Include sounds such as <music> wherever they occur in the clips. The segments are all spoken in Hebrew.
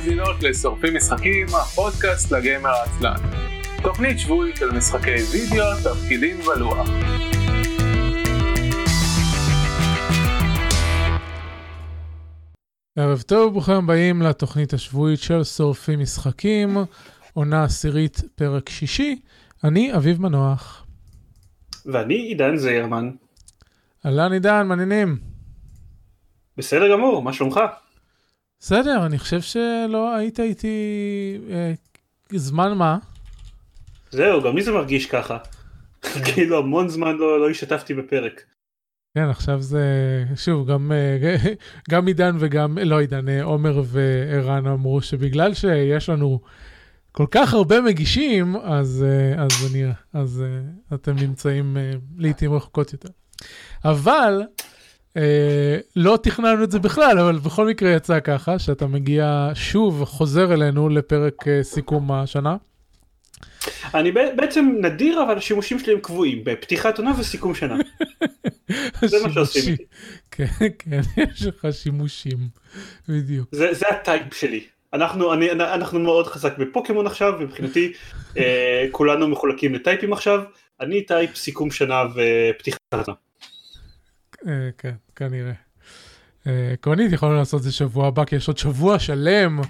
מאזינות לשורפים משחקים, הפודקאסט לגיימר העצלן. תוכנית שבועית של משחקי וידאו, תפקידים ולוח. ערב טוב, ברוכים הבאים לתוכנית השבועית של שורפים משחקים, עונה עשירית, פרק שישי. אני אביב מנוח. ואני עידן זיירמן. אהלן עידן, מעניינים. בסדר גמור, מה שלומך? בסדר, אני חושב שלא היית איתי אה, זמן מה. זהו, גם לי זה מרגיש ככה. כאילו המון זמן לא, לא השתתפתי בפרק. כן, עכשיו זה, שוב, גם, אה, <laughs> גם עידן וגם, לא עידן, אה, עומר וערן אמרו שבגלל שיש לנו כל כך הרבה מגישים, אז, אה, אז, אני, אז אתם נמצאים לעיתים רחוקות יותר. אבל לא תכננו את זה בכלל, אבל בכל מקרה יצא ככה, שאתה מגיע שוב, חוזר אלינו לפרק אה, סיכום השנה. אני בעצם נדיר, אבל השימושים שלי הם קבועים, בפתיחת עונה וסיכום שנה. <laughs> זה מה שעושים איתי. כן, כן, <laughs> יש לך שימושים, בדיוק. זה, זה הטייפ שלי. אנחנו, אני, אנחנו מאוד חזק בפוקימון עכשיו, מבחינתי אה, כולנו מחולקים לטייפים עכשיו, אני טייפ סיכום שנה ופתיחת עונה. אה, כן, כנראה. אה, עקרונית יכולנו לעשות את זה שבוע הבא, כי יש עוד שבוע שלם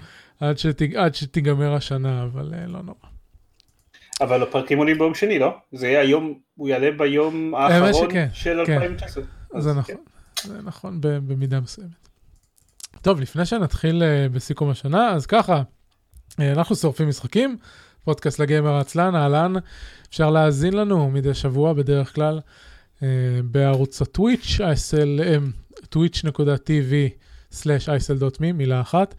עד, שתג... עד שתיגמר השנה, אבל אה, לא נורא. אבל הפרקים עולים ביום שני, לא? זה יהיה היום, הוא יעלה ביום האחרון שכן, של כן. 2019. זה נכון, כן. זה נכון במידה מסוימת. טוב, לפני שנתחיל בסיכום השנה, אז ככה, אנחנו שורפים משחקים, פודקאסט לגיימר העצלן, אהלן, אפשר להאזין לנו מדי שבוע בדרך כלל. אה, בערוץ הטוויץ', ISL, twitch.tv/isl.me, מילה אחת.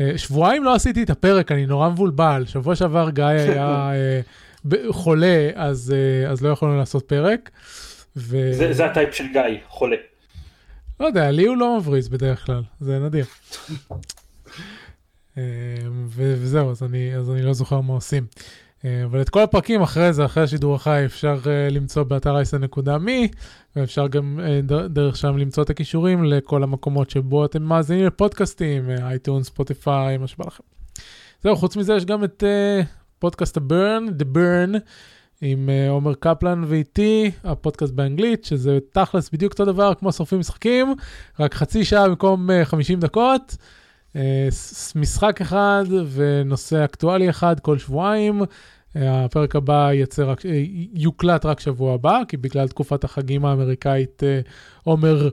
אה, שבועיים לא עשיתי את הפרק, אני נורא מבולבל. שבוע שעבר גיא <laughs> היה אה, חולה, אז, אז לא יכולנו לעשות פרק. ו... זה, זה הטייפ של גיא, חולה. לא יודע, לי הוא לא מבריז בדרך כלל, זה נדיר. <laughs> וזהו, אז אני, אז אני לא זוכר מה עושים. אה, אבל את כל הפרקים אחרי זה, אחרי השידור החי, אפשר uh, למצוא באתר אייסן.מי, ואפשר גם uh, דרך שם למצוא את הכישורים לכל המקומות שבו אתם מאזינים לפודקאסטים, אייטון, ספוטיפיי, מה שבא לכם. זהו, חוץ מזה יש גם את פודקאסט הברן, The Burn, עם עומר קפלן ואיתי, הפודקאסט באנגלית, שזה תכלס בדיוק אותו דבר כמו שורפים משחקים, רק חצי שעה במקום uh, 50 דקות. משחק אחד ונושא אקטואלי אחד כל שבועיים. הפרק הבא יצא רק, יוקלט רק שבוע הבא, כי בגלל תקופת החגים האמריקאית אה, עומר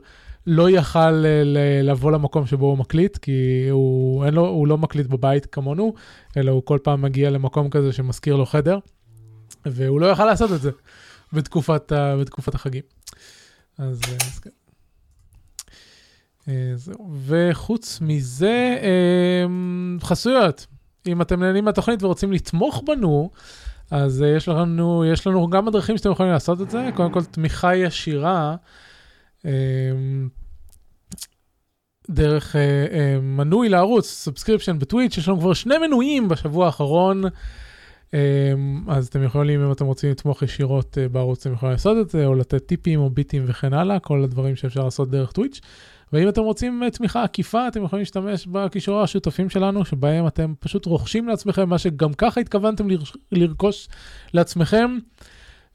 לא יכל אה, לבוא למקום שבו הוא מקליט, כי הוא, לו, הוא לא מקליט בבית כמונו, אלא הוא כל פעם מגיע למקום כזה שמזכיר לו חדר, והוא לא יכל לעשות את זה בתקופת, בתקופת החגים. אז, אה, אז כן. זהו. וחוץ מזה, חסויות. אם אתם נהנים מהתוכנית ורוצים לתמוך בנו, אז uh, יש לנו, יש לנו גם הדרכים שאתם יכולים לעשות את זה. קודם כל, תמיכה ישירה. um, דרך uh, uh, מנוי לערוץ, subscription ב Twitch, יש לנו כבר שני מנויים בשבוע האחרון, um, אז אתם יכולים, אם אתם רוצים לתמוך ישירות uh, בערוץ, אתם יכולים לעשות את זה, או לתת טיפים או ביטים וכן הלאה, כל הדברים שאפשר לעשות דרך Twitch. ואם אתם רוצים אה, תמיכה עקיפה, אתם יכולים להשתמש בקישורי השותפים שלנו, שבהם אתם פשוט רוכשים לעצמכם מה שגם ככה התכוונתם לרכוש לעצמכם,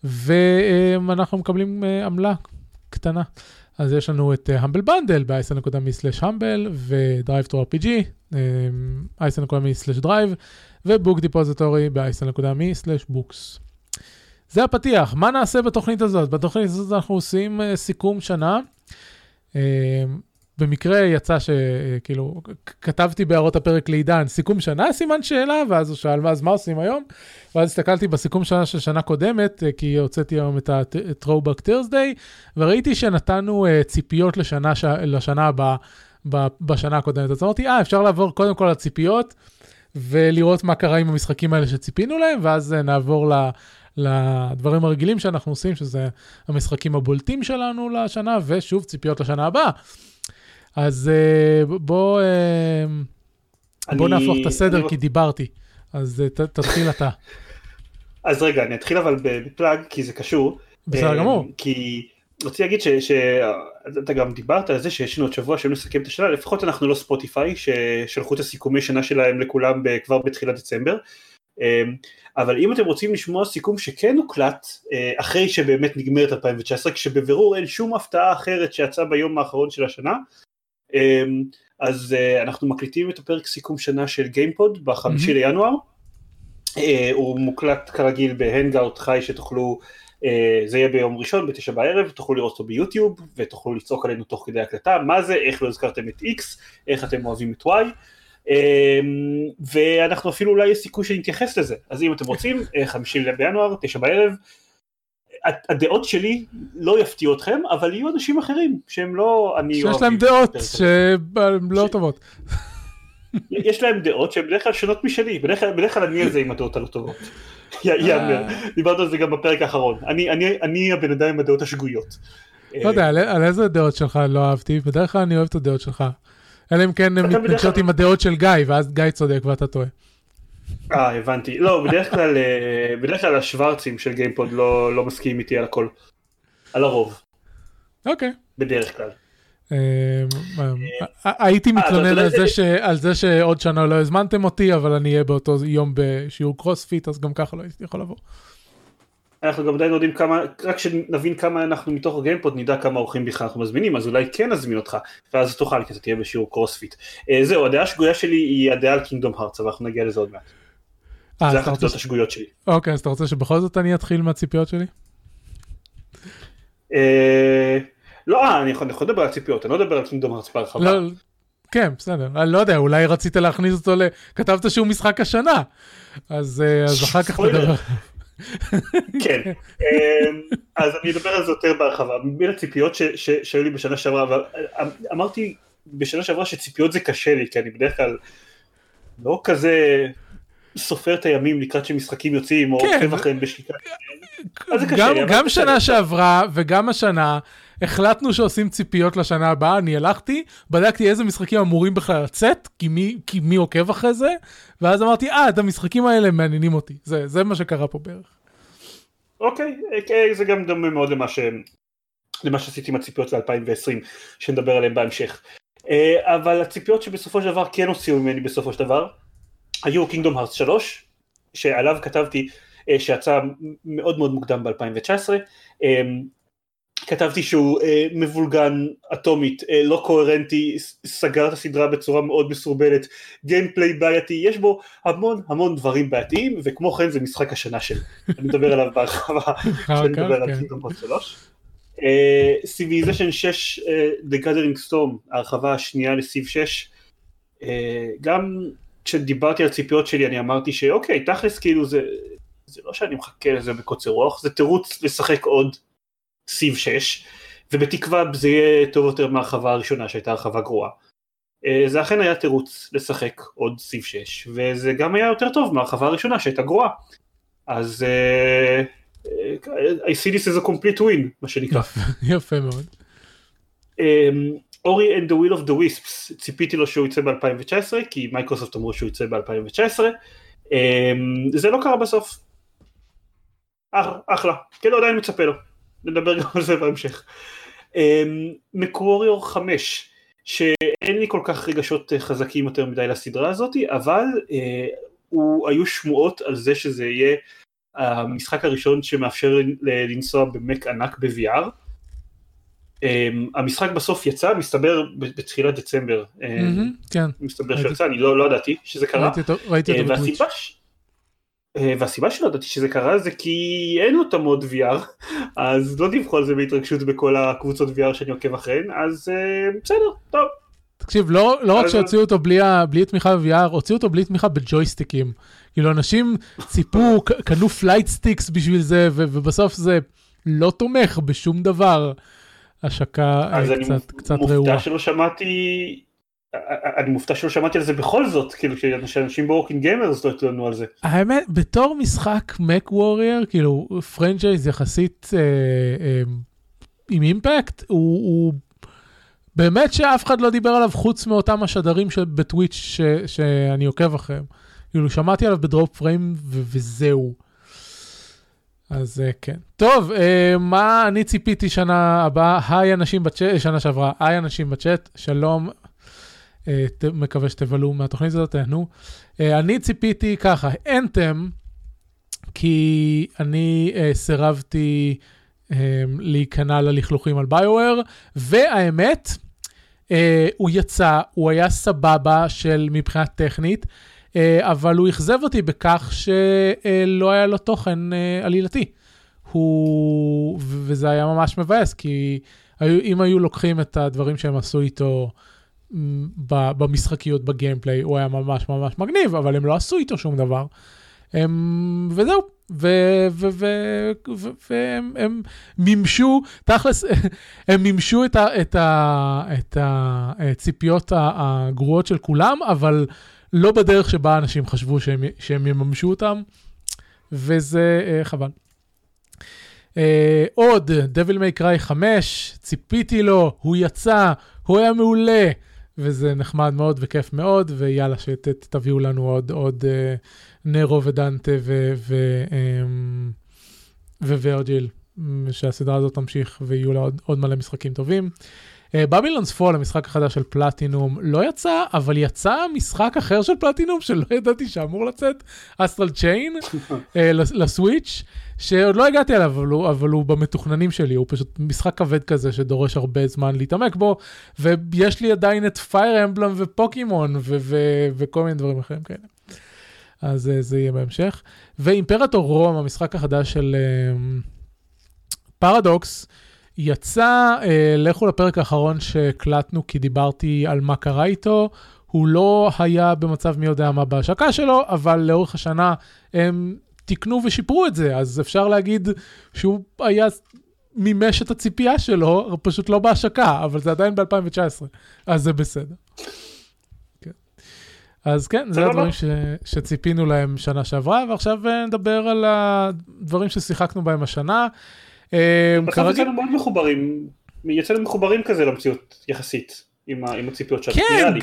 ואנחנו מקבלים אה, עמלה קטנה. אז יש לנו את Humble Bundle ב-isl.me/humble ו- DriveThruRPG, isl.me/drive ו Book Depository ב-isl.me/books. זה הפתיח, מה נעשה בתוכנית הזאת? בתוכנית הזאת אנחנו עושים אה, סיכום שנה. במקרה יצא שכאילו, כתבתי בהערות הפרק לעידן, סיכום שנה, סימן שאלה, ואז הוא שאל, אז מה עושים היום? ואז הסתכלתי בסיכום שנה של שנה קודמת, אה, כי הוצאתי היום את ה-Throwback Thursday, וראיתי שנתנו uh, ציפיות לשנה. לשנה הבאה בשנה הקודמת. אז אמרתי, אה, אפשר לעבור קודם כל לציפיות, ולראות מה קרה עם המשחקים האלה שציפינו להם, ואז נעבור. לדברים הרגילים שאנחנו עושים, שזה המשחקים הבולטים שלנו לשנה, ושוב ציפיות לשנה הבאה. אז uh, בוא, uh, אני, בוא נהפוך את הסדר, אני... כי דיברתי. אז uh, ת, תתחיל אתה. <laughs> אז רגע, אני אתחיל אבל בפלאג, כי זה קשור. בסדר גמור. כי רציתי להגיד שאתה גם דיברת על זה שיש לנו עוד שבוע שהם נסכם את השנה, לפחות אנחנו לא Spotify ששלחו את הסיכומי שנה שלהם לכולם כבר בתחילת דצמבר. אבל אם אתם רוצים לשמוע סיכום שכן הוקלט אה, אחרי שבאמת נגמרת 2019 כשבבירור אין שום הפתעה אחרת שיצאה ביום האחרון של השנה אמ, אז אה, אנחנו מקליטים את הפרק סיכום שנה של GamePod בחמישי mm-hmm. לינואר אה, הוא מוקלט כרגיל בהנגאוט חי שתוכלו זה יהיה ביום ראשון בתשע בערב, תוכלו לראות אותו ביוטיוב ותוכלו לצעוק עלינו תוך כדי הקלטה, מה זה, איך לא הזכרתם את X, איך אתם אוהבים את Y, ואנחנו אפילו אולי יש סיכוי שנתייחס לזה אז אם אתם רוצים אה, חמישים בינואר תשע בערב הדעות שלי לא יפתיעו אתכם אבל יהיו אנשים אחרים שהם לא אני שיש להם דעות שהן לא טובות. יש להם דעות שהן בדרך כלל שונות משלי בדרך כלל, בדרך כלל אני על זה עם הדעות הלא טובות. יאמר דיברנו על זה גם בפרק האחרון אני, אני, אני הבן אדם עם הדעות השגויות. לא יודע על איזה דעות שלך לא אהבתי בדרך כלל אני אוהב את הדעות שלך. אלא אם כן הן מתנגשות עם הדעות של גיא, ואז גיא צודק ואתה טועה. אה, הבנתי. לא, בדרך כלל, אה, בדרך כלל השוורצים של גיימפוד לא, לא מסכימים איתי על הכל. על הרוב. אוקיי. בדרך כלל. אה, אה, הייתי מתלונן על זה שעוד שנה לא הזמנתם אותי, אבל אני אהיה באותו יום בשיעור קרוספיט, אז גם ככה לא הייתי יכול לבוא. אנחנו גם עדיין יודעים כמה, רק שנבין כמה אנחנו מתוך ה GamePod נדע כמה אורחים בכלל אנחנו מזמינים, אז אולי כן נזמין אותך, ואז תוכל, כי אתה תהיה בשיעור קרוספיט. אה, זהו, הדעה השגויה שלי היא הדעה על Kingdom Hearts, אבל אנחנו נגיע לזה עוד מעט. אה, זה החצות השגויות שלי. אוקיי, אז אתה רוצה שבכל זאת אני אתחיל מהציפיות שלי? אה, לא, אני יכול לדבר על ציפיות, אני לא אדבר על קינגדום הארץ בהרחבה. לא, כן, בסדר, אני לא יודע, אולי רצית להכניס אותו ל... כתבת שהוא משחק השנה, אז אחר כך נדבר. כן, אמ, אז אני אדבר על זה יותר בהרחבה, מבין הציפיות שהיו לי בשנה שעברה, אבל אמ, אמרתי בשנה שעברה שציפיות זה קשה לי, כי אני בדרך כלל לא כזה סופר את הימים לקראת שמשחקים יוצאים, או עוקב אחריהם בשקיקה. גם שנה שעברה וגם השנה, החלטנו שעושים ציפיות לשנה הבאה, אני הלכתי, בדקתי איזה משחקים אמורים בכלל לצאת, כי מי, כי מי עוקב אחרי זה, ואז אמרתי, אה, את המשחקים האלה מעניינים אותי. זה, זה מה שקרה פה בערך. אוקיי, okay, זה גם דומה מאוד למה, ש... למה שעשיתי עם הציפיות ל-2020, שנדבר עליהן בהמשך. אה, אבל הציפיות שבסופו של דבר כן הוציאו ממני בסופו של דבר, היו קינגדום הארץ 3, שעליו כתבתי אה, שיצא מאוד מאוד מוקדם ב-2019, כתבתי שהוא אה, מבולגן אטומית, אה, לא קוהרנטי, סגר את הסדרה בצורה מאוד מסורבלת, gameplay בעייתי, יש בו המון המון דברים בעייתיים, וכמו כן זה משחק השנה שלי, אני מדבר עליו בהרחבה, <laughs> כשאני מדבר על Kingdom Hearts 3. Civilization 6, The Gathering Storm, ההרחבה השנייה ל Civ 6, uh, גם כשדיברתי על ציפיות שלי אני אמרתי שאוקיי, תכלס כאילו זה, זה לא שאני מחכה לזה בקוצר רוח, זה תירוץ לשחק עוד סיב 6 ובתקווה זה יהיה טוב יותר מהרחבה הראשונה שהייתה הרחבה גרועה. אה, זה אכן היה תירוץ לשחק עוד סיב 6 וזה גם היה יותר טוב מהרחבה הראשונה שהייתה גרועה. אז uh, I see this as a complete win מה שנקרא. יפה מאוד. אורי and the will of the wisps ציפיתי לו שהוא יצא ב-2019 כי מייקרוסופט אמרו שהוא יצא ב-2019 זה לא קרה בסוף. אחלה, כאילו עדיין מצפה לו. נדבר גם על זה בהמשך. מקווריור אמ, 5, שאין לי כל כך רגשות אה, חזקים יותר מדי לסדרה הזאת, אבל אה, הוא, היו שמועות על זה שזה יהיה המשחק הראשון שמאפשר לנסוע במק ענק ב-VR. Um, אמ, המשחק בסוף יצא, מסתבר בתחילת דצמבר, mm-hmm, כן. מסתבר שיצא, אני לא, לא ידעתי שזה קרה, ראיתי אותו, ראיתי אותו uh, והסיבה, אה, והסיבה שלא ידעתי שזה קרה זה כי אין לו את ה mode VR אז לא דיווחו על זה בהתרגשות בכל הקבוצות VR שאני עוקב אחריהן אז uh, בסדר טוב. תקשיב לא, לא רק שהוציאו אותו בלי, בלי תמיכה ב-VR הוציאו אותו בלי תמיכה בג'ויסטיקים כאילו אנשים ציפו קנו flight sticks בשביל זה ובסוף זה לא תומך בשום דבר. השקה אה, קצת, קצת רעועה. אז אני מופתע שלא שמעתי אני מופתע שלא שמעתי על זה בכל זאת, כאילו שאנשים ב Working Gamers לא התלוננו על זה. האמת, בתור משחק MechWarrior, כאילו franchise יחסית אה, אה, עם impact, הוא, הוא באמת שאף אחד לא דיבר עליו חוץ מאותם השדרים ב Twitch שאני עוקב אחריהם. כאילו שמעתי עליו ב Dropped Frames וזהו. אז uh, כן. טוב, uh, מה אני ציפיתי שנה הבאה? היי אנשים בצ'אט, שנה שעברה, היי אנשים בצ'אט, שלום. Uh, ת, מקווה שתבלו מהתוכנית הזאת, תהנו. Uh, אני ציפיתי ככה, אנתם, כי אני uh, סירבתי להיכנע ללכלוכים על ביואר, והאמת, uh, הוא יצא, הוא היה סבבה של מבחינה טכנית. אה, אבל הוא אכזב אותי בכך שלא היה לו תוכן אה, עלילתי. הוא, וזה היה ממש מבאס, כי אם היו לוקחים את הדברים שהם עשו איתו במשחקיות, בגיימפליי, הוא היה ממש ממש מגניב, אבל הם לא עשו איתו שום דבר. הם, וזהו, והם מימשו, תכלס, <laughs> הם מימשו את, ה, את, ה, את הציפיות הגרועות של כולם, אבל לא בדרך שבה אנשים חשבו שהם, שהם יממשו אותם, וזה uh, חבל. Uh, עוד, Devil May Cry 5, ציפיתי לו, הוא יצא, הוא היה מעולה, וזה נחמד מאוד וכיף מאוד, ויאללה, שתביאו לנו עוד, עוד uh, נרו ודנטה וורג'יל, שהסדרה הזאת תמשיך ויהיו לה עוד, עוד מלא משחקים טובים. Babylon's Fall, המשחק החדש של פלטינום, לא יצא, אבל יצא משחק אחר של פלטינום שלא ידעתי שאמור לצאת, Astral Chain, <laughs> ל Switch, שעוד לא הגעתי אליו, אבל הוא, אבל הוא במתוכננים שלי, הוא פשוט משחק כבד כזה שדורש הרבה זמן להתעמק בו, ויש לי עדיין את Fire Emblem ופוקימון וכל מיני דברים אחרים כאלה. אז uh, זה יהיה בהמשך. ו Imperator Rome, המשחק החדש של פרדוקס, uh, יצא, אה, לכו לפרק האחרון שהקלטנו כי דיברתי על מה קרה איתו. הוא לא היה במצב מי יודע מה בהשקה שלו, אבל לאורך השנה הם תיקנו ושיפרו את זה, אז אפשר להגיד שהוא היה, מימש את הציפייה שלו, פשוט לא בהשקה, אבל זה עדיין ב-2019, אז זה בסדר. כן. אז כן, זה הדברים ש, שציפינו להם שנה שעברה, ועכשיו אה, נדבר על הדברים ששיחקנו בהם השנה. אה, בסוף יצאנו מאוד מחוברים, יצאנו מחוברים כזה למציאות יחסית. עם, הציפיות שלך. כן,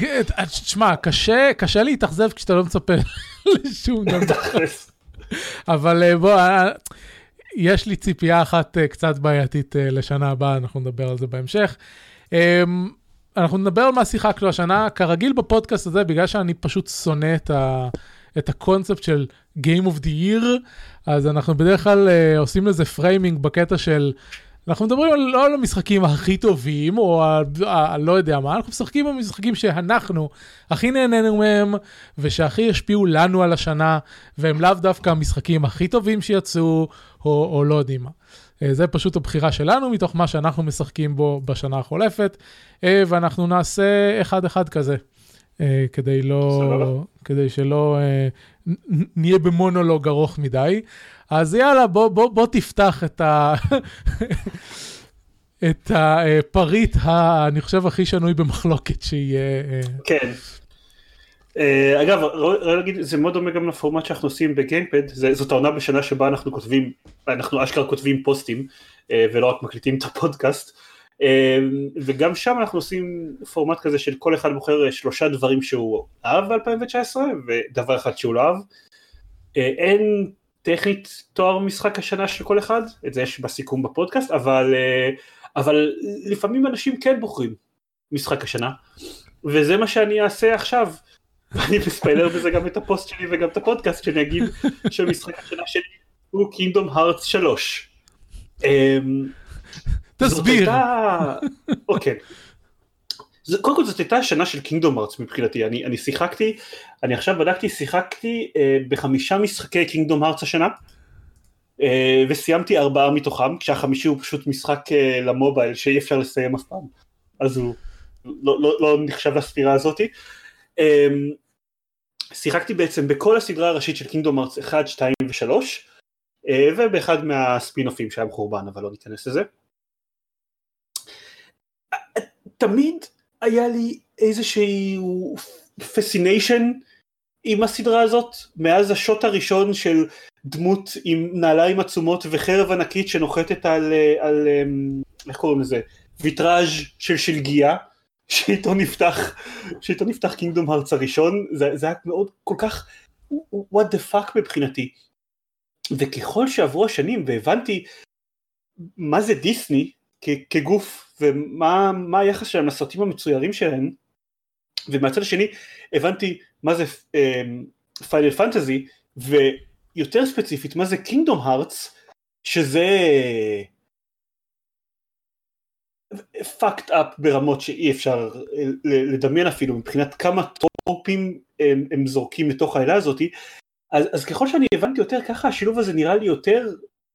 תשמע, קשה, קשה להתאכזב כשאתה לא מצפה <laughs> לשום דבר. אבל אה, בוא, אה, יש לי ציפייה אחת קצת בעייתית לשנה הבאה, אנחנו נדבר על זה בהמשך. אנחנו נדבר על מה שיחקנו השנה, כרגיל בפודקאסט הזה, בגלל שאני פשוט שונא את, ה, את הקונספט של Game of the Year, אז אנחנו בדרך כלל uh, עושים לזה framing בקטע של, אנחנו מדברים על, לא על המשחקים הכי טובים, או על, לא יודע מה, אנחנו משחקים במשחקים שאנחנו הכי נהנינו מהם, ושהכי ישפיעו לנו על השנה, והם לאו דווקא המשחקים הכי טובים שיצאו, או, או לא יודעים מה. Uh, זה פשוט הבחירה שלנו מתוך מה שאנחנו משחקים בו בשנה החולפת, uh, ואנחנו נעשה אחד-אחד כזה. Uh, כדי לא, כדי שלא uh, נהיה במונולוג ארוך מדי. אז יאללה, בוא, בוא, בוא תפתח את, ה... <laughs> את הפריט, ה... אני חושב, הכי שנוי במחלוקת שיהיה. אה. כן. אגב, זה מאוד דומה גם לפורמט שאנחנו עושים בגיימפד, זאת העונה בשנה שבה אנחנו כותבים, אנחנו אשכרה כותבים פוסטים, ולא רק מקליטים את הפודקאסט, וגם שם אנחנו עושים פורמט כזה של כל אחד בוחר שלושה דברים שהוא אהב ב-2019, ודבר אחד שהוא לא אהב. Uh, אין טכנית תואר משחק השנה של כל אחד, את זה יש בסיכום בפודקאסט, אבל, אה, אבל לפעמים אנשים כן בוחרים משחק השנה, וזה מה שאני אעשה עכשיו. <laughs> ואני מספיילר בזה גם את הפוסט שלי וגם את הפודקאסט שאני אגיד שמשחק השנה שלי הוא קינדום הארץ 3. תסביר. <laughs> אוקיי. זה, קודם כל זאת הייתה שנה של קינגדום ארץ מבחינתי, אני, אני שיחקתי, אני עכשיו בדקתי, שיחקתי אה, בחמישה משחקי קינגדום ארץ השנה, אה, וסיימתי ארבעה מתוכם, כשהחמישי הוא פשוט משחק אה, למובייל שאי אפשר לסיים אף פעם, אז הוא לא, לא, לא נחשב לספירה הזאתי. אה, שיחקתי בעצם בכל הסדרה הראשית של קינגדום ארץ 1, 2 ו-3, אה, ובאחד מהספינופים שהיה מחורבן, אבל לא ניכנס לזה. תמיד היה לי איזשהו פסיניישן עם הסדרה הזאת, מאז השוט הראשון של דמות עם נעליים עצומות וחרב ענקית שנוחתת על, על אמ, איך קוראים לזה, ויטראז' של שלגיה, שאיתו נפתח, שאיתו נפתח קינגדום הארץ הראשון, זה, זה היה מאוד כל כך what the fuck מבחינתי. וככל שעברו השנים והבנתי מה זה דיסני כגוף ומה היחס שלהם לסרטים המצוירים שלהם ומהצד השני הבנתי מה זה פיינל uh, פנטזי ויותר ספציפית מה זה קינגדום הארטס שזה fucked up ברמות שאי אפשר אה, לדמיין אפילו מבחינת כמה טרופים הם, הם זורקים לתוך העלילה הזאתי אז, אז ככל שאני הבנתי יותר ככה השילוב הזה נראה לי יותר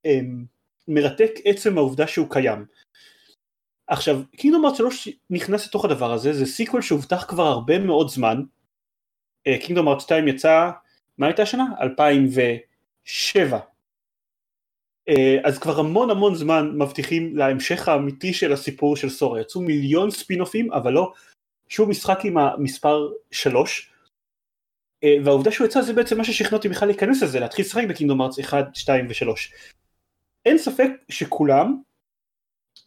הם, מרתק עצם העובדה שהוא קיים. עכשיו Kingdom Hearts 3 נכנס לתוך הדבר הזה זה sequel שהובטח כבר הרבה מאוד זמן. Kingdom Hearts 2 יצא מה הייתה השנה? 2007 אה, אז כבר המון המון זמן מבטיחים להמשך האמיתי של הסיפור של סורה יצאו מיליון ספינופים אבל לא. שום משחק עם המספר 3 אה, והעובדה שהוא יצא זה בעצם מה ששכנע אותי בכלל להיכנס לזה להתחיל לשחק בקינגדום ארץ 1, 2 ו-3 אין ספק שכולם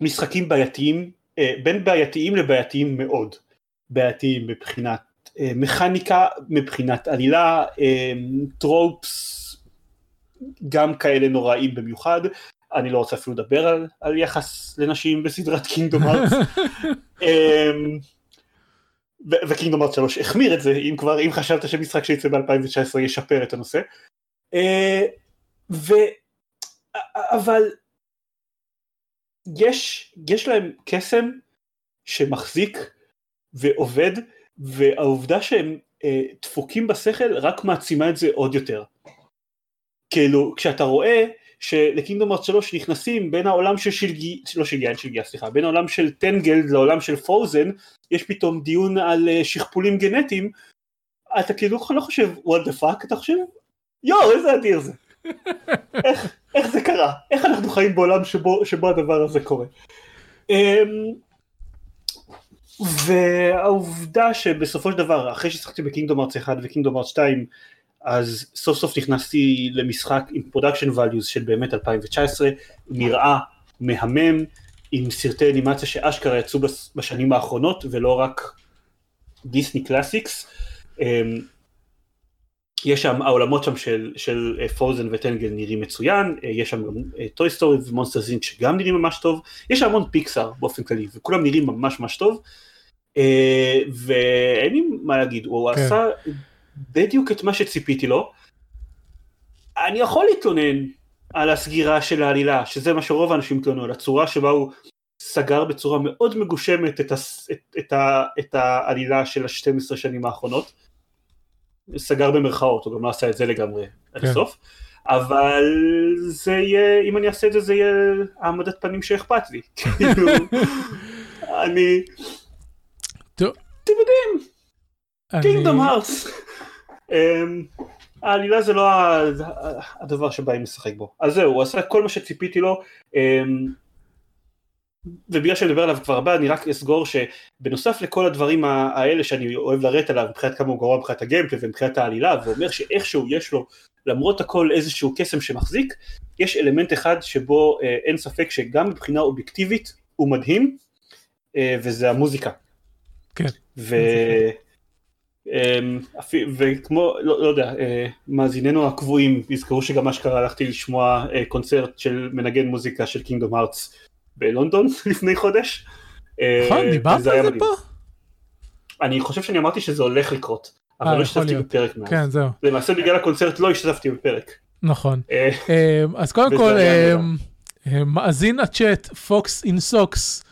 משחקים בעייתיים אה, בין בעייתיים לבעייתיים מאוד בעייתיים מבחינת מכניקה מבחינת עלילה טרופס גם כאלה נוראים במיוחד, אני לא רוצה אפילו לדבר על, על יחס לנשים בסדרת קינגדום ארץ. וקינגדום ארץ 3 החמיר את זה, אם כבר, אם חשבת שמשחק שיצא ב-2019 ישפר את הנושא. אה, ו... אבל יש, יש להם קסם שמחזיק ועובד, והעובדה שהם אה, דפוקים בשכל רק מעצימה את זה עוד יותר. כאילו כשאתה רואה שלקינגדום ארץ 3 נכנסים בין העולם של שלגי, לא שלגי, אין שלגיה סליחה, בין העולם של טנגלד לעולם של פרוזן, יש פתאום דיון על uh, שכפולים גנטיים, אתה כאילו לא חושב what the fuck, אתה חושב יואו איזה אדיר זה, איך, איך זה קרה, איך אנחנו חיים בעולם שבו, שבו הדבר הזה קורה. Um, והעובדה שבסופו של דבר אחרי ששחקתי ב Kingdom Hearts 1 ו Kingdom Hearts 2 אז סוף סוף נכנסתי למשחק עם production values של באמת 2019, נראה מהמם, עם סרטי אנימציה שאשכרה יצאו בשנים האחרונות ולא רק דיסני classics. יש שם, העולמות שם של, של פרוזן וטנגלד נראים מצוין, אה, יש שם גם טוי סטורי ומונסטר זינק שגם נראים ממש טוב, יש שם המון פיקסאר באופן כללי וכולם נראים ממש ממש טוב, אה, ואין לי מה להגיד, הוא כן. עשה בדיוק את מה שציפיתי לו. אני יכול להתלונן על הסגירה של העלילה, שזה מה שרוב האנשים התלוננו, על הצורה שבה הוא סגר בצורה מאוד מגושמת את, הס, את, את, ה, את העלילה של ה-12 שנים האחרונות. סגר במרכאות, הוא גם לא עשה את זה לגמרי עד כן. הסוף. אבל זה יהיה, אם אני אעשה את זה, זה יהיה העמדת פנים שאכפת לי. <laughs> כאילו, אני... אתם יודעים, קינגדום הארס. אמ, העלילה זה לא הדבר שבאים לשחק בו. אז זהו, הוא עשה כל מה שציפיתי לו, אמ, ובגלל שאני מדבר עליו כבר הרבה, אני רק אסגור שבנוסף לכל הדברים האלה שאני אוהב לרדת עליו, מבחינת כמה הוא גרוע מבחינת הגיימפלי ומבחינת העלילה, ואומר שאיכשהו יש לו, למרות הכל איזשהו קסם שמחזיק, יש אלמנט אחד שבו אה, אין ספק שגם מבחינה אובייקטיבית הוא מדהים, אה, וזה המוזיקה. כן. ו... אמ, וכמו, לא, לא יודע, אה, מאזיננו הקבועים יזכרו שגם אשכרה הלכתי לשמוע אה, קונצרט של מנגן מוזיקה של קינגדום הארטס בלונדון <laughs> לפני חודש. אה, נכון, דיברת על זה פה? אני חושב שאני אמרתי שזה הולך לקרות, אבל לא השתתפתי בפרק מאז. כן, זהו. למעשה בגלל הקונצרט לא השתתפתי בפרק. נכון. אז קודם כל, מאזין הצ'אט, Fox in Socks,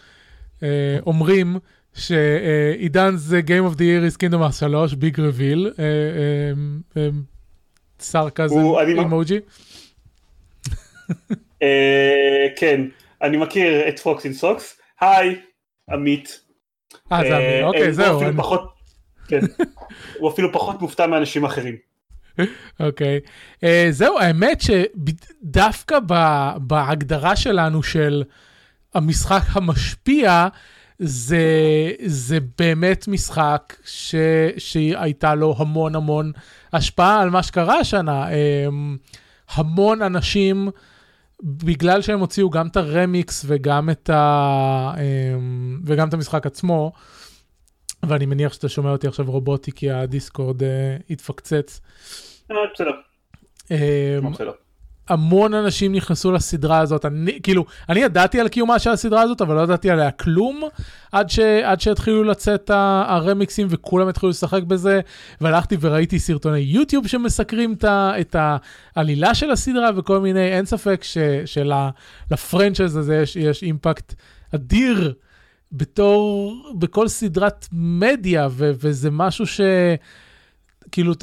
אומרים, שעידן זה Game of the Year is Kingdom Hearts 3, big reveal, sarcasm emoji. כן, אני מכיר את Fox in Socks, היי, עמית. אה, זה עמית, אוקיי, זהו. כן, הוא אפילו פחות מופתע מאנשים אחרים. אוקיי, זהו, האמת שדווקא בהגדרה שלנו של המשחק המשפיע, זה, זה באמת משחק ש, שהייתה לו המון המון השפעה על מה שקרה השנה. אמ, המון אנשים, בגלל שהם הוציאו גם את הרמיקס וגם את, ה, אמ, וגם את המשחק עצמו, ואני מניח שאתה שומע אותי עכשיו רובוטי כי הדיסקורד uh, התפקצץ. אה, בסדר. המון אנשים נכנסו לסדרה הזאת, אני, כאילו, אני ידעתי על קיומה של הסדרה הזאת, אבל לא ידעתי עליה כלום, עד, ש, עד שהתחילו לצאת הרמיקסים וכולם התחילו לשחק בזה, והלכתי וראיתי סרטוני יוטיוב שמסקרים את העלילה של הסדרה וכל מיני, אין ספק שלפרנצ'ייז הזה יש, יש אימפקט אדיר. בתור, בכל סדרת מדיה, ו, וזה משהו ש... כאילו,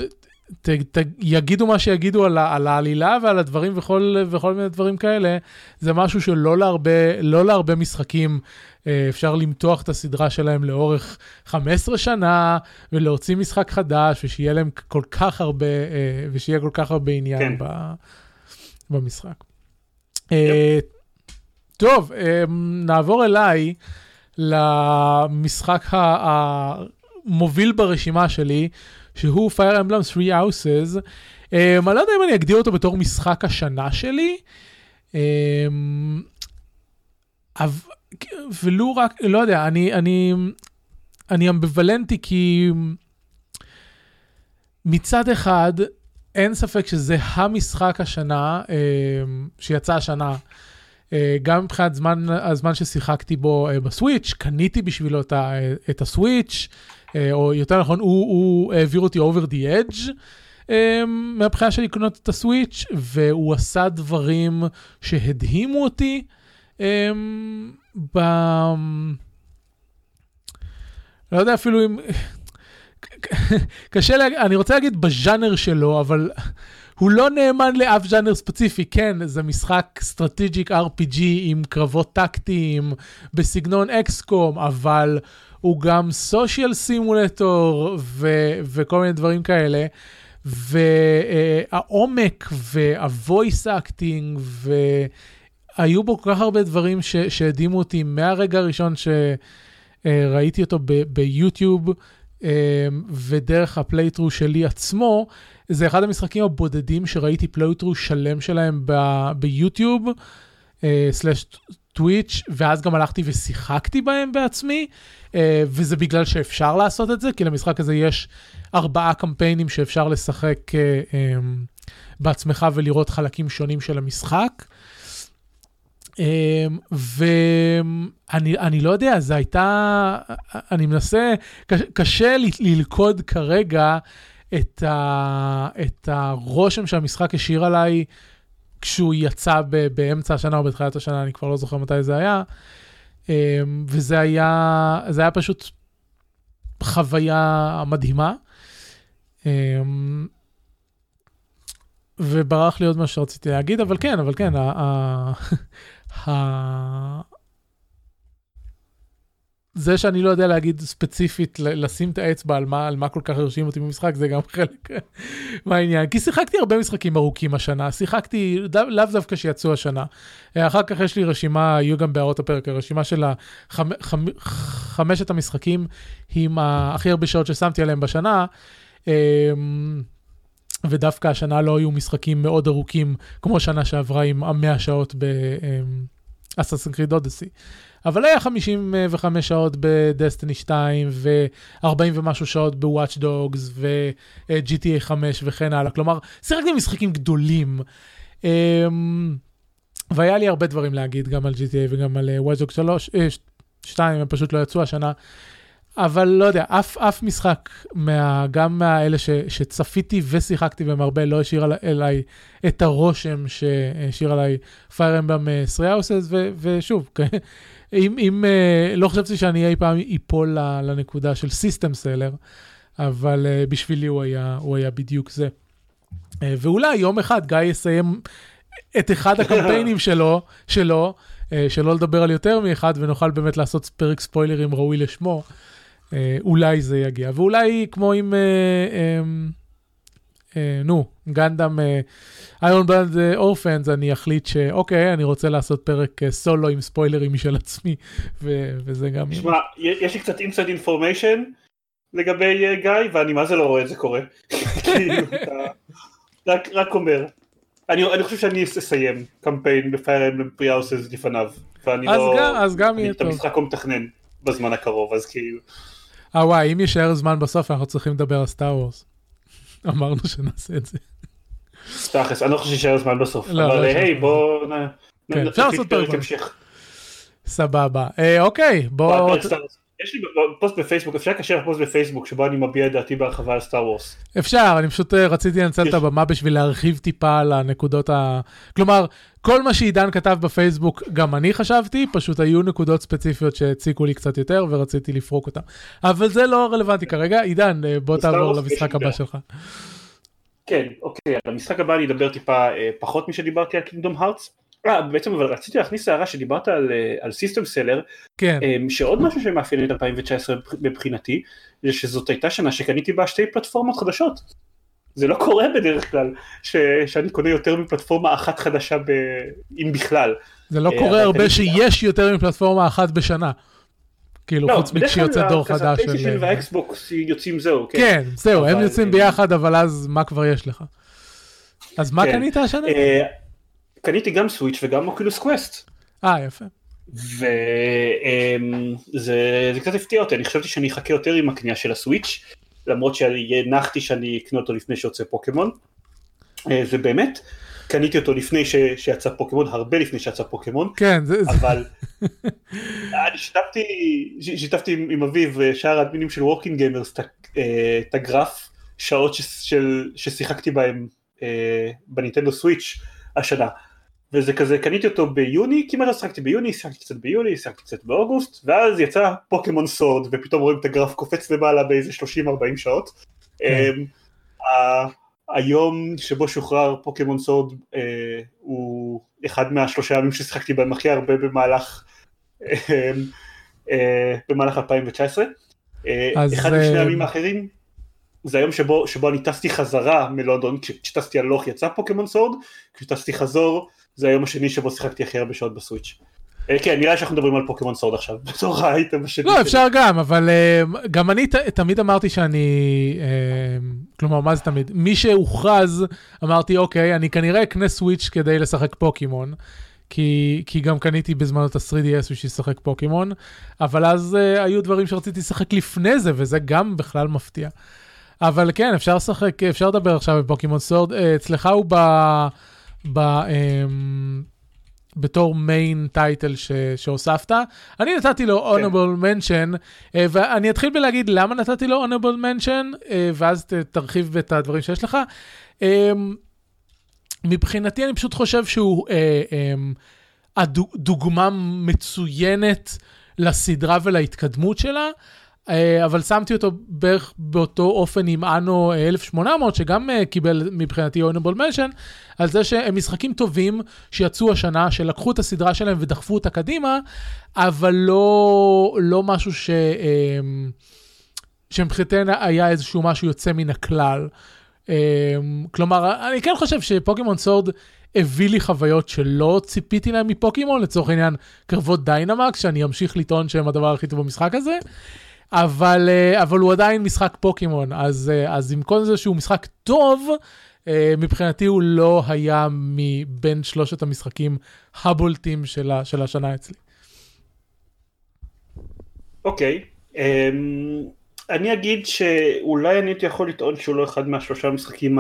ת, ת, יגידו מה שיגידו על, על העלילה ועל הדברים וכל, וכל מיני דברים כאלה, זה משהו שלא להרבה, לא להרבה משחקים אה, אפשר למתוח את הסדרה שלהם לאורך 15 שנה, ולהוציא משחק חדש, ושיהיה להם כל כך הרבה, אה, ושיהיה כל כך הרבה עניין כן. ב, במשחק. אה, טוב, נעבור אליי. למשחק המוביל ברשימה שלי, שהוא Fire Emblem 3 Houses. Um, אני לא יודע אם אני אגדיר אותו בתור משחק השנה שלי. Um, ולו רק, לא יודע, אני, אני, אני אמביוולנטי כי מצד אחד, אין ספק שזה המשחק השנה, um, שיצא השנה, אה, גם מבחינת זמן, הזמן ששיחקתי בו אה, בסוויץ', קניתי בשבילו את, את הסוויץ', או יותר נכון, הוא, הוא העביר אותי over the edge. מהבחינה של לקנות את הסוויץ', והוא עשה דברים שהדהימו אותי ב... לא יודע אפילו אם... <laughs> קשה להגיד, אני רוצה להגיד בז'אנר שלו, אבל הוא לא נאמן לאף ז'אנר ספציפי, כן, זה משחק strategic RPG עם קרבות טקטיים בסגנון אקסקום, אבל הוא גם social simulator וכל מיני דברים כאלה. והעומק וה voice acting והיו בו כל כך הרבה דברים שהדהימו אותי מהרגע הראשון שראיתי אותו ביוטיוב ודרך ה playthrough שלי עצמו, זה אחד המשחקים הבודדים שראיתי playthrough שלם שלהם ביוטיוב, slash טוויץ', ואז גם הלכתי ושיחקתי בהם בעצמי, uh, וזה בגלל שאפשר לעשות את זה, כי למשחק הזה יש ארבעה קמפיינים שאפשר לשחק uh, um, בעצמך ולראות חלקים שונים של המשחק. Um, ואני לא יודע, זה הייתה, אני מנסה, קשה ללכוד כרגע את, ה, את הרושם שהמשחק השאיר עליי כשהוא יצא ב, באמצע השנה או בתחילת השנה, אני כבר לא זוכר מתי זה היה. אמ, וזה היה, זה היה פשוט חוויה מדהימה. אמ, וברח לי עוד מה שרציתי להגיד, אבל כן, אבל כן, ה, <laughs> זה שאני לא יודע להגיד ספציפית, לשים את האצבע על מה, על מה כל כך הרשים אותי במשחק, זה גם <laughs> חלק מהעניין. כי שיחקתי הרבה משחקים ארוכים השנה, שיחקתי לאו דווקא שיצאו השנה. אחר כך יש לי רשימה, יהיו גם בהערות הפרק, הרשימה של החמ, חמ, חמשת המשחקים עם הכי הרבה שעות ששמתי עליהם בשנה. אמ, ודווקא השנה לא היו משחקים מאוד ארוכים, כמו שנה שעברה עם המאה שעות באססן קריד אודסי. אבל היה 55 שעות בדסטיני 2 ו-40 ומשהו שעות בוואץ' דוגס ו-GTA 5 וכן הלאה. כלומר, שיחקתי משחקים גדולים. אמ, והיה לי הרבה דברים להגיד גם על GTA וגם על וואץ' דוגס 3, 2, הם פשוט לא יצאו השנה. אבל לא יודע, אף, אף משחק, מה, גם מהאלה ש, שצפיתי ושיחקתי בהם הרבה, לא השאיר אליי את הרושם שהשאיר עליי Fire Emblem 3 Houses, ושוב, <laughs> אם, אם uh, לא חשבתי שאני אי פעם איפול לנקודה של סיסטם סלר, אבל uh, בשבילי הוא היה, הוא היה בדיוק זה. Uh, ואולי יום אחד גיא יסיים את אחד הקמפיינים <laughs> שלו, שלו, שלא לדבר על יותר מאחד, ונוכל באמת לעשות פרק ספוילרים ראוי לשמו. Uh, אולי זה יגיע. ואולי כמו עם... Uh, um, אה, נו, גנדאם איירון בלד אורפנס, אני אחליט שאוקיי, אני רוצה לעשות פרק uh, סולו עם ספוילרים משל עצמי, ו- וזה גם... תשמע, יש לי קצת inside information לגבי uh, גיא, ואני מה זה לא רואה את זה קורה. <laughs> כאילו, רק, רק אומר. אני, אני חושב שאני אסיים קמפיין בפייר אמבלם פרי האוסס לפניו, ואני אז לא... גם, אז גם יהיה טוב. את המשחק הוא מתכנן בזמן הקרוב, אז כאילו... אה וואי, אם יישאר זמן בסוף אנחנו צריכים לדבר על סטאר וורס. <laughs> אמרנו שנעשה את זה. תכלס, אני לא חושב שישאר זמן בסוף, לא, אבל לא היי יישאר בוא כן, נ- אפשר נפיק לעשות פרק המשך. סבבה. אה, אוקיי, בוא... יש לי פוסט בפייסבוק, אפשר לקשר פוסט בפייסבוק שבו אני מביע את דעתי בהרחבה על סטאר וורס. אפשר, אני פשוט אה, רציתי לנצל את הבמה בשביל להרחיב טיפה על הנקודות ה... כלומר, כל מה שעידן כתב בפייסבוק, גם אני חשבתי, פשוט היו נקודות ספציפיות שהציקו לי קצת יותר ורציתי לפרוק אותן. אבל זה לא רלוונטי כרגע. עידן, אה, בוא תעבור למשחק הבא. שלך. כן, אוקיי, על המשחק הבא אני אדבר טיפה אה, פחות משדיברתי על קינגדום הארטס. אה, בעצם אבל רציתי להכניס הערה שדיברת על, אה, על סיסטם סלר, כן, שעוד משהו שמאפיין את 2019 מבחינתי, זה שזאת הייתה שנה שקניתי בה שתי פלטפורמות חדשות. זה לא קורה בדרך כלל, ש, שאני קונה יותר מפלטפורמה אחת חדשה, ב, אם בכלל. זה לא אה, קורה הרבה שיש יותר מפלטפורמה אחת בשנה. כאילו, חוץ מכשיוצא דור חדש. לא, בדרך כלל והאקסבוקס יוצאים זהו, כן. כן, זהו, הם אבל- יוצאים ביחד, אבל אז מה כבר יש לך? אז מה כן. קנית השנה? אה, קניתי גם סוויץ' וגם אוקילוס קווסט. אה, יפה. וזה זה קצת הפתיע אותי, אני חשבתי שאני אחכה יותר עם הקנייה של הסוויץ', למרות שהנחתי שאני אקנה אותו לפני שיוצא פוקימון. אה, זה באמת, קניתי אותו לפני ש, שיצא פוקימון, הרבה לפני שיצא פוקימון, כן, זה... אבל <laughs> אני שיתפתי, שיתפתי עם, עם אביב ושאר האדמינים של וורקינג גיימרס את אה, את הגרף שעות ש, של, ששיחקתי בהם אה, בניטנדו סוויץ' השנה. וזה כזה, קניתי אותו ביוני, כמעט לא שיחקתי ביוני, שיחקתי קצת ביולי, שיחקתי קצת באוגוסט, ואז יצא פוקימון סורד, ופתאום רואים את הגרף קופץ למעלה באיזה 30-40 שעות. כן. אמ, היום שבו שוחרר פוקימון סורד אה, הוא אחד מהשלושה ימים ששיחקתי בהם הכי הרבה במהלך, אמ, אה, במהלך 2019. אה, אחד משני הימים האחרים זה היום שבו, שבו אני טסתי חזרה מלונדון, כש- כשטסתי הלוך יצא פוקימון סורד, כשטסתי חזור זה היום השני שבו שיחקתי הכי הרבה שעות בסוויץ'. אה, כן, נראה שאנחנו מדברים על פוקימון סורד עכשיו, <laughs> בתור האייטם השני. לא. אפשר גם, אבל אה, גם אני תמיד אמרתי שאני, אה, כלומר, מה זה תמיד? מי שהוכרז, אמרתי, אוקיי, אני כנראה אקנה סוויץ' כדי לשחק פוקימון. כי, כי גם קניתי בזמנו את ה-3DS בשביל לשחק פוקימון, אבל אז uh, היו דברים שרציתי לשחק לפני זה, וזה גם בכלל מפתיע. אבל כן, אפשר לשחק, אפשר לדבר עכשיו בפוקימון סורד. Uh, אצלך הוא ב... ב um, בתור מיין טייטל ש, שהוספת. אני נתתי לו honorable mention, uh, ואני אתחיל בלהגיד למה נתתי לו honorable mention, uh, ואז ת, תרחיב את הדברים שיש לך. Um, מבחינתי אני פשוט חושב שהוא אה, אה, הדוגמה מצוינת לסדרה ולהתקדמות שלה, אבל שמתי אותו בערך באותו אופן עם אנו 1800, שגם אה, קיבל מבחינתי honorable mention, על זה שהם משחקים טובים שיצאו השנה, שלקחו את הסדרה שלהם ודחפו אותה קדימה, אבל לא, לא משהו ש... אה, שמבחינתנו היה איזשהו משהו יוצא מן הכלל. Um, כלומר, אני כן חושב שפוקימון סורד הביא לי חוויות שלא ציפיתי להם מפוקימון, לצורך העניין קרבות דיינמקס, שאני אמשיך לטעון שהם הדבר הכי טוב במשחק הזה, אבל, uh, אבל הוא עדיין משחק פוקימון, אז, uh, אז עם כל זה שהוא משחק טוב, uh, מבחינתי הוא לא היה מבין שלושת המשחקים הבולטים של, ה, של השנה אצלי. אוקיי, אמ, אני אגיד שאולי אני הייתי יכול לטעון שהוא לא אחד מהשלושה המשחקים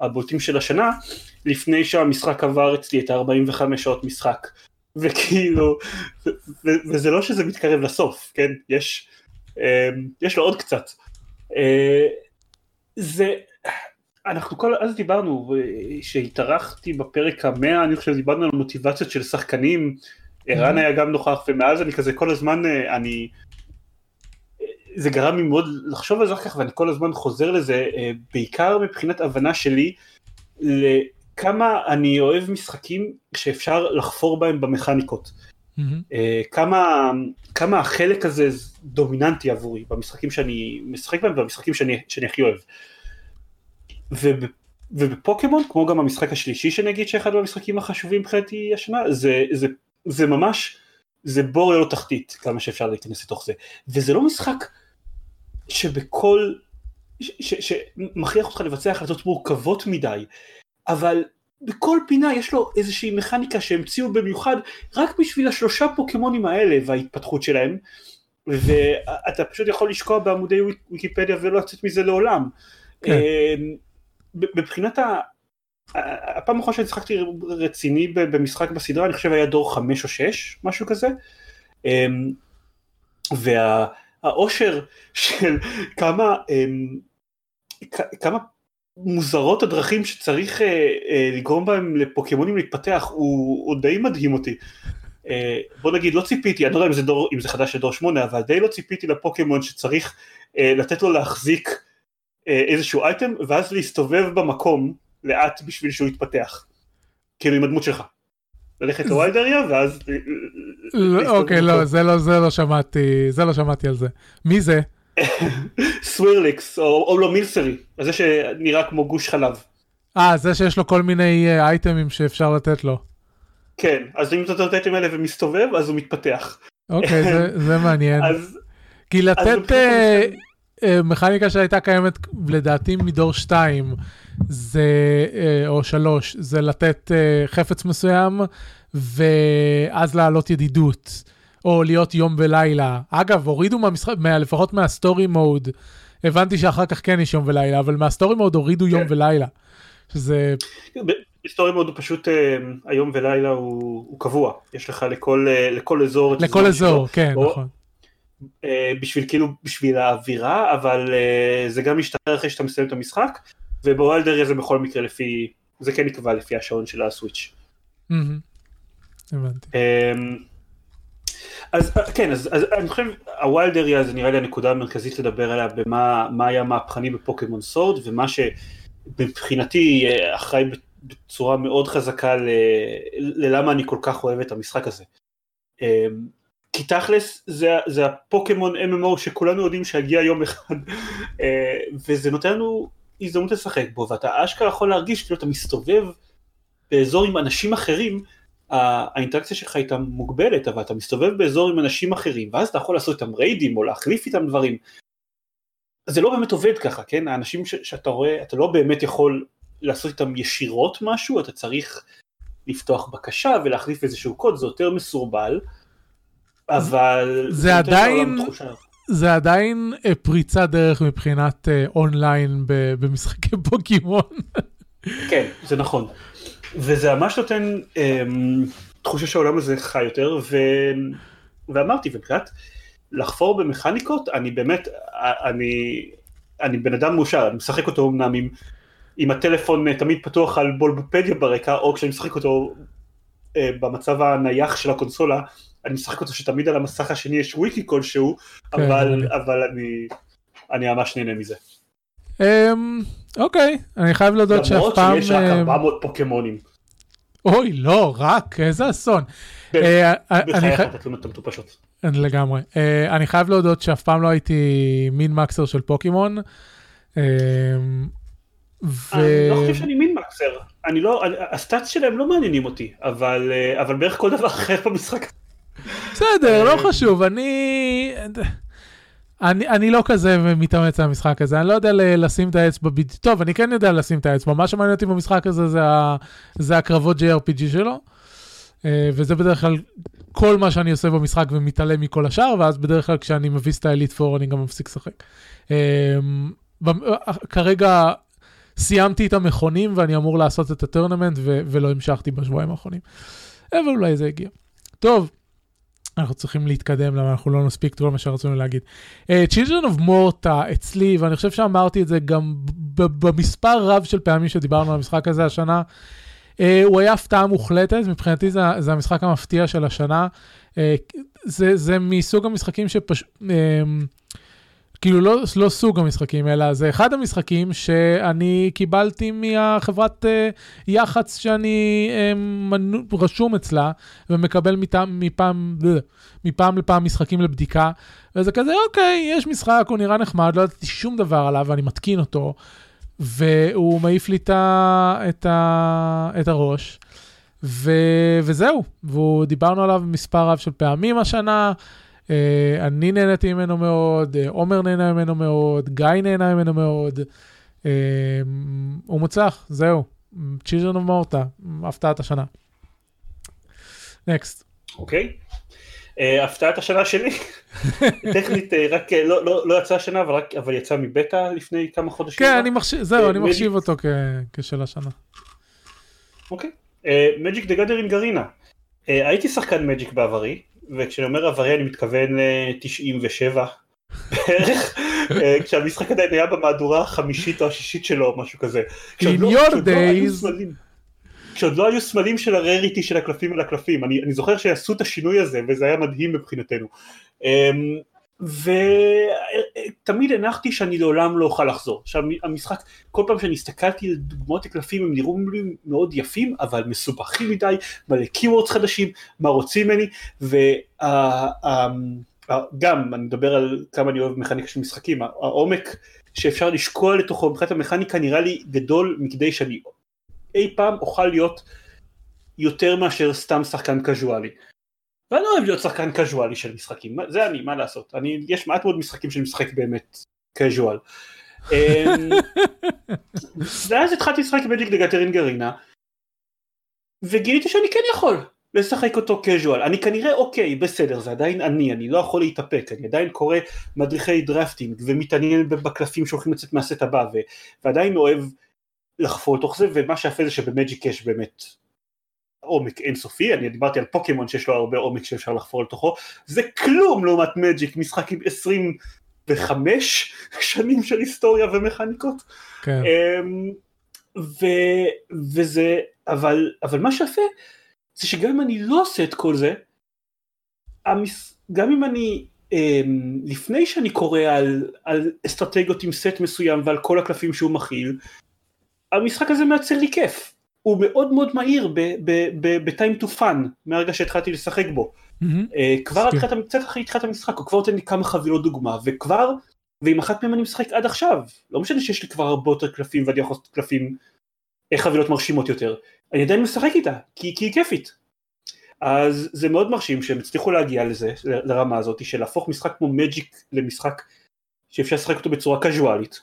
הבולטים של השנה, לפני שהמשחק עבר אצלי את ה-45 שעות משחק. וכאילו, ו- וזה לא שזה מתקרב לסוף, כן? יש, יש לו עוד קצת. אה, זה, אנחנו כל אז דיברנו, שהתארחתי בפרק המאה, אני חושב דיברנו על מוטיבציות של שחקנים, ערן היה גם נוכח, ומאז אני כזה כל הזמן, אה, אני, זה גרם לי מאוד לחשוב על זה אחר כך, ואני כל הזמן חוזר לזה, אה, בעיקר מבחינת הבנה שלי, לכמה אני אוהב משחקים שאפשר לחפור בהם במכניקות. מהמם. אה, כמה, כמה החלק הזה דומיננטי עבורי במשחקים שאני משחק בהם ובמשחקים שאני, שאני הכי אוהב. וב, ובפוקימון, כמו גם המשחק השלישי שאני אגיד שאחד מהמשחקים החשובים מבחינתי השנה, זה, זה, זה ממש, זה בור ללא תחתית כמה שאפשר להיכנס לתוך זה. וזה לא משחק שבכל, שמכריח אותך לבצע החלטות מורכבות מדי, אבל בכל פינה יש לו איזושהי מכניקה שהמציאו במיוחד רק בשביל השלושה פוקימונים האלה וההתפתחות שלהם ואתה פשוט יכול לשקוע בעמודי ויק- ויקיפדיה ולא לצאת מזה לעולם. כן. אמ, מבחינת ה- הפעם האחרונה ששיחקתי רציני במשחק בסדרה, אני חושב היה דור 5 או 6, משהו כזה. אמ, והאושר של כמה, אמ, כמה מוזרות הדרכים שצריך אה, אה, לגרום בהם לפוקימונים להתפתח, הוא, הוא די מדהים אותי. אה, בוא נגיד, לא ציפיתי, אני לא יודע אם זה, דור, אם זה חדש לדור 8, אבל די לא ציפיתי לפוקימון שצריך לתת לו להחזיק איזשהו אייטם, ואז להסתובב במקום לאט בשביל שהוא יתפתח. כאילו עם הדמות שלך. ללכת לווילדריה ואז... לא, אוקיי, לא, זה לא, זה לא שמעתי, זה לא שמעתי על זה. מי זה? סווירליקס, או, או לא מילסרי, זה שנראה כמו גוש חלב. אה, זה שיש לו כל מיני uh, אייטמים שאפשר לתת לו. כן, אז אם אתה נותן את האלה ומסתובב, אז הוא מתפתח. אוקיי, זה, <laughs> זה מעניין. אז, כי לתת uh, uh, מכניקה שהייתה קיימת לדעתי מדור 2, זה, uh, או 3, זה לתת uh, חפץ מסוים, ואז להעלות ידידות. או להיות יום ולילה. אגב, הורידו מהמשחק, מה, לפחות מה story mode, הבנתי שאחר כך כן יש יום ולילה, אבל מה story mode הורידו יום כן. ולילה. שזה... ב story mode הוא פשוט, uh, היום ולילה הוא, הוא קבוע, יש לך לכל, uh, לכל אזור. לכל אזור, שלו, כן, או, נכון. Uh, בשביל כאילו, בשביל האווירה, אבל זה גם משתחרר אחרי שאתה מסיים את המשחק, וב wild area זה בכל מקרה לפי, זה כן נקבע לפי השעון של הסוויץ'. הבנתי. אז כן, אז, אז אני חושב ה wild area זה נראה לי הנקודה המרכזית לדבר עליה במה היה מהפכני בפוקימון סורד ומה שמבחינתי אחראי בצורה מאוד חזקה ל, ללמה אני כל כך אוהב את המשחק הזה. אמ, כי תכלס זה, זה הפוקימון MMO שכולנו יודעים שיגיע יום אחד אה, וזה נותן לנו הזדמנות לשחק בו ואתה אשכרה יכול להרגיש כאילו אתה מסתובב באזור עם אנשים אחרים האינטראקציה שלך איתם מוגבלת, אבל אתה מסתובב באזור עם אנשים אחרים, ואז אתה יכול לעשות איתם ריידים או להחליף איתם דברים. זה לא באמת עובד ככה, כן? האנשים ש- שאתה רואה, אתה לא באמת יכול לעשות איתם ישירות משהו, אתה צריך לפתוח בקשה ולהחליף איזשהו קוד, זה יותר מסורבל, אבל... זה, זה עדיין... זה עדיין אה, פריצת דרך מבחינת אה, אונליין במשחקי פוקימון. כן, זה נכון. וזה ממש נותן אמ, תחושה שהעולם הזה חי יותר, ו... ואמרתי, ומבחינת לחפור במכניקות, אני באמת, אני, אני בן אדם מאושר, אני משחק אותו אמנם עם, עם הטלפון תמיד פתוח על בולבופדיה ברקע, או כשאני משחק אותו אה, במצב הנייח של הקונסולה, אני משחק אותו שתמיד על המסך השני יש וויקי כלשהו, כן, אבל, אבל אני, אני ממש נהנה מזה. אמ, אוקיי, אני חייב להודות שאף פעם... למרות שיש רק 400 אה, פוקימונים. אוי, לא, רק, איזה אסון. כן, אה, אה, בחייך, התלונות המטופשות. לגמרי. אני חייב להודות שאף פעם לא הייתי מין מקסר של פוקימון. אני לא חושב שאני מין מקסר. אני לא, הסטאצ שלהם לא מעניינים אותי, אבל בערך כל דבר אחר במשחק. בסדר, לא חשוב, אני... אני, אני לא כזה מתאמץ על המשחק הזה, אני לא יודע לשים את האצבע, ב... טוב, אני כן יודע לשים את האצבע, מה שמעניין אותי במשחק הזה זה, ה, זה הקרבות JRPG שלו, אה, וזה בדרך כלל כל מה שאני עושה במשחק ומתעלם מכל השאר, ואז בדרך כלל כשאני מביס את האליט פור אני גם מפסיק לשחק. אה, כרגע סיימתי את המכונים ואני אמור לעשות את הטורנמנט ולא המשכתי בשבועיים האחרונים, אבל אולי זה הגיע. טוב. אנחנו צריכים להתקדם למה אנחנו לא נספיק את כל מה שרצינו להגיד. Uh, Children of Morta אצלי, ואני חושב שאמרתי את זה גם במספר רב של פעמים שדיברנו על המשחק הזה השנה, uh, הוא היה הפתעה מוחלטת, מבחינתי זה, זה המשחק המפתיע של השנה. Uh, זה, זה מסוג המשחקים שפשוט... Uh, כאילו לא, לא סוג המשחקים, אלא זה אחד המשחקים שאני קיבלתי מהחברת uh, יח"צ שאני um, מנו, רשום אצלה, ומקבל מטעם, מפעם, מפעם לפעם משחקים לבדיקה, וזה כזה, אוקיי, יש משחק, הוא נראה נחמד, לא ידעתי שום דבר עליו, ואני מתקין אותו, והוא מעיף לי את, ה, את הראש. ו, וזהו, ודיברנו עליו מספר רב של פעמים השנה, אני נהניתי ממנו מאוד, uh, עומר נהנה ממנו מאוד, גיא נהנה ממנו מאוד. Uh, הוא מוצלח, זהו. צ'יזרן ומורטה, הפתעת השנה. נקסט. אוקיי. הפתעת השנה שלי, <laughs> טכנית רק לא, לא, לא יצא השנה אבל, יצא מבטא לפני כמה חודשים. כן, זהו, אני מחשיב אותו כשל השנה. אוקיי. מג'יק דה גאדרין גרינה. הייתי שחקן מג'יק בעברי, וכשאני אומר עברי אני מתכוון ל-97 בערך, אה, כשהמשחק עדיין היה במהדורה החמישית או השישית שלו או משהו כזה. In לא- your לא days. כשעוד לא היו סמלים של הרריטי של הקלפים על הקלפים, אני, אני זוכר שעשו את השינוי הזה וזה היה מדהים מבחינתנו. אמ, ותמיד הנחתי שאני לעולם לא אוכל לחזור. עכשיו המשחק, כל פעם שאני הסתכלתי על דוגמאות הקלפים הם נראו לי מאוד יפים אבל מסובכים מדי, מלא keywords חדשים, מה רוצים ממני, וגם אני מדבר על כמה אני אוהב מכניקה של משחקים, העומק שאפשר לשקוע לתוכו מבחינת המכניקה נראה לי גדול מכדי שאני אי פעם אוכל להיות יותר מאשר סתם שחקן קזואלי. ואני לא אוהב להיות שחקן קזואלי של משחקים, זה אני, מה לעשות, אני, יש מעט מאוד משחקים שאני משחק באמת casual. אמ, <laughs> ואז התחלתי לשחק מג'יק דה גת'רינג ארינה, וגיליתי שאני כן יכול לשחק אותו casual, אני כנראה אוקיי, בסדר, זה עדיין אני, אני לא יכול להתאפק, אני עדיין קורא מדריכי drafting, ומתעניין בקלפים שהולכים לצאת מהסט הבא, ו- ועדיין אוהב לחפור לתוך זה, ומה שיפה זה שבמג'יק יש באמת עומק אינסופי, אני דיברתי על פוקימון שיש לו הרבה עומק שאפשר לחפור לתוכו, זה כלום לעומת מג'יק, משחק עם 25 שנים של היסטוריה ומכניקות. כן. אמ, ו, וזה, אבל, אבל מה שיפה זה שגם אם אני לא עושה את כל זה, המס, גם אם אני, אמ, לפני שאני קורא על, על אסטרטגיות עם סט מסוים ועל כל הקלפים שהוא מכיל, המשחק הזה מייצר לי כיף. הוא מאוד מאוד מהיר ב-time to fun מהרגע שהתחלתי לשחק בו. מהמם. אה, כבר. התחלת, קצת אחרי התחלת המשחק, הוא כבר נותן לי כמה חבילות דוגמה, וכבר, ועם אחת מהן אני משחק עד עכשיו. לא משנה שיש לי כבר הרבה יותר קלפים ואני יכול לעשות קלפים, אה, חבילות מרשימות יותר. אני עדיין משחק איתה, כי, כי היא כיפית. אז זה מאוד מרשים שהם הצליחו להגיע לזה, לרמה הזאת, של להפוך משחק כמו מג'יק למשחק שאפשר לשחק אותו בצורה קזואלית.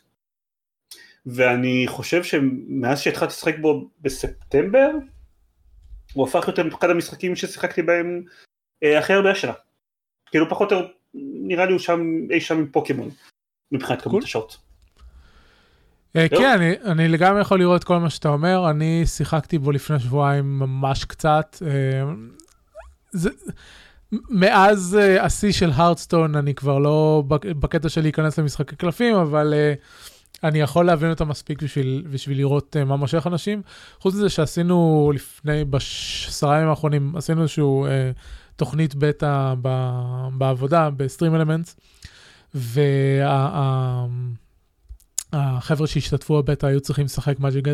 ואני חושב שמאז שהתחלתי לשחק בו בספטמבר, הוא הפך להיות אחד המשחקים ששיחקתי בהם אה, הכי הרבה השנה. כאילו פחות או יותר, נראה לי הוא שם, אי שם עם פוקימון, מבחינת כמות. השעות. אה, טוב. כן, אני, לגמרי יכול לראות כל מה שאתה אומר, אני שיחקתי בו לפני שבועיים ממש קצת. אה, מאז אה, השיא של הרדסטון אני כבר לא בק- בקטע של להיכנס למשחקי קלפים, אבל אה, אני יכול להבין אותה מספיק בשביל, בשביל לראות אה, מה מושך אנשים. חוץ מזה שעשינו לפני, בעשרה ימים האחרונים, עשינו איזשהו אה, תוכנית בטא ב- בעבודה, בסטרים אלמנטס, וה... החבר'ה שהשתתפו בבטא היו צריכים לשחק מג'יק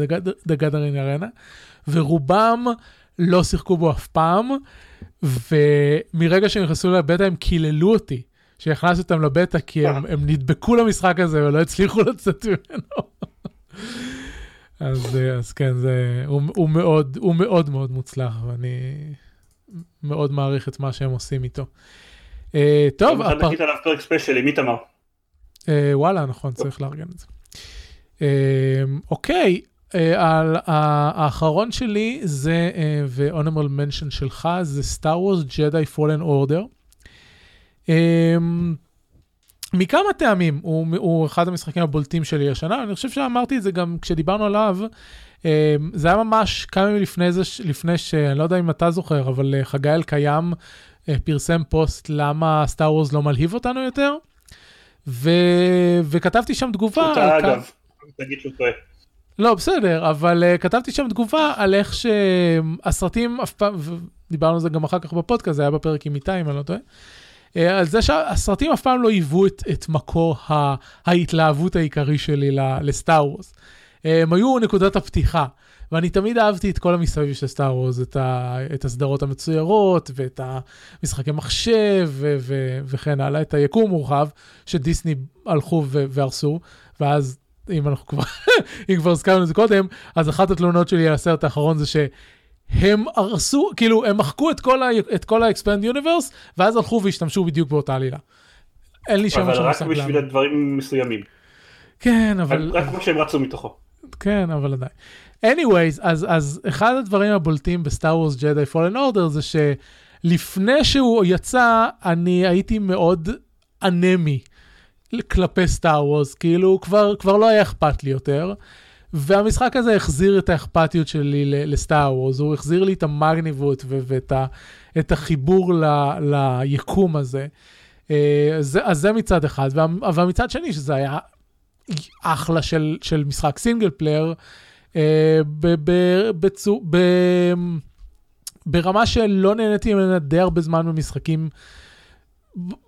דה גדרין ארנה, ורובם לא שיחקו בו אף פעם, ומרגע שהם נכנסו לבטא הם קיללו אותי, שהכנסתי אותם לבטא כי הם, הם נדבקו למשחק הזה ולא הצליחו לצאת ממנו. אז, אה, אז כן, זה, הוא, הוא, מאוד, הוא מאוד מאוד מוצלח, ואני מאוד מעריך את מה שהם עושים איתו. Uh, טוב, הפר... נגיד עליו פרק ספיישל עם איתמר. אה, וואלה, נכון, צריך לארגן את זה. אוקיי, אה, על- ה- האחרון שלי זה, ו-honorable mention שלך, זה סטאר וורס ג'די פולן אורדר. מכמה טעמים, הוא, הוא אחד המשחקים הבולטים שלי השנה, אני חושב שאמרתי את זה גם כשדיברנו עליו, אה, זה היה ממש כמה ימים לפני זה, לפני ש... אני לא יודע אם אתה זוכר, אבל אה, חגי אלקיים אה, פרסם פוסט למה סטאר וורס לא מלהיב אותנו יותר. ו... וכתבתי שם תגובה. על טעה כ- אגב, תגיד שהוא טועה. לא, בסדר, אבל uh, כתבתי שם תגובה על איך שהסרטים אף פעם, ודיברנו על זה גם אחר כך בפודקאסט, זה היה בפרק עם איתי, אם אני לא טועה, על זה שהסרטים אף פעם לא היוו את, את מקור ההתלהבות העיקרי שלי לסטאר וורס. Uh, הם היו נקודת הפתיחה, ואני תמיד אהבתי את כל המסביב של סטאר וורס, את, את הסדרות המצוירות, ואת המשחקי מחשב, ו, ו, וכן הלאה, את היקום מורחב, שדיסני הלכו והרסו, ואז אם אנחנו כבר, <laughs> אם כבר הזכרנו את זה קודם, אז אחת התלונות שלי על הסרט האחרון זה שהם הרסו, כאילו, הם מחקו את כל, ה- את כל ה-expand universe, ואז הלכו והשתמשו בדיוק באותה עלילה. אין לי שם אבל שום רק מושג בשביל למה. הדברים מסוימים. כן, אבל... רק כמו שהם רצו מתוכו. כן, אבל עדיין. anyways, אז, אז אחד הדברים הבולטים בסטאר וורס ג'די פולן אורדר זה שלפני שהוא יצא, אני הייתי מאוד אנטי כלפי סטאר וורס, כאילו כבר, כבר לא היה אכפת לי יותר. והמשחק הזה החזיר את האכפתיות שלי לסטאר וורז, הוא החזיר לי את המגניבות ואת את החיבור ל, ליקום הזה. אז, אז זה מצד אחד, אבל מצד שני, שזה היה אחלה של, של משחק single player, ב, בצו, ב, ברמה שלא נהניתי ממנה די הרבה זמן במשחקים,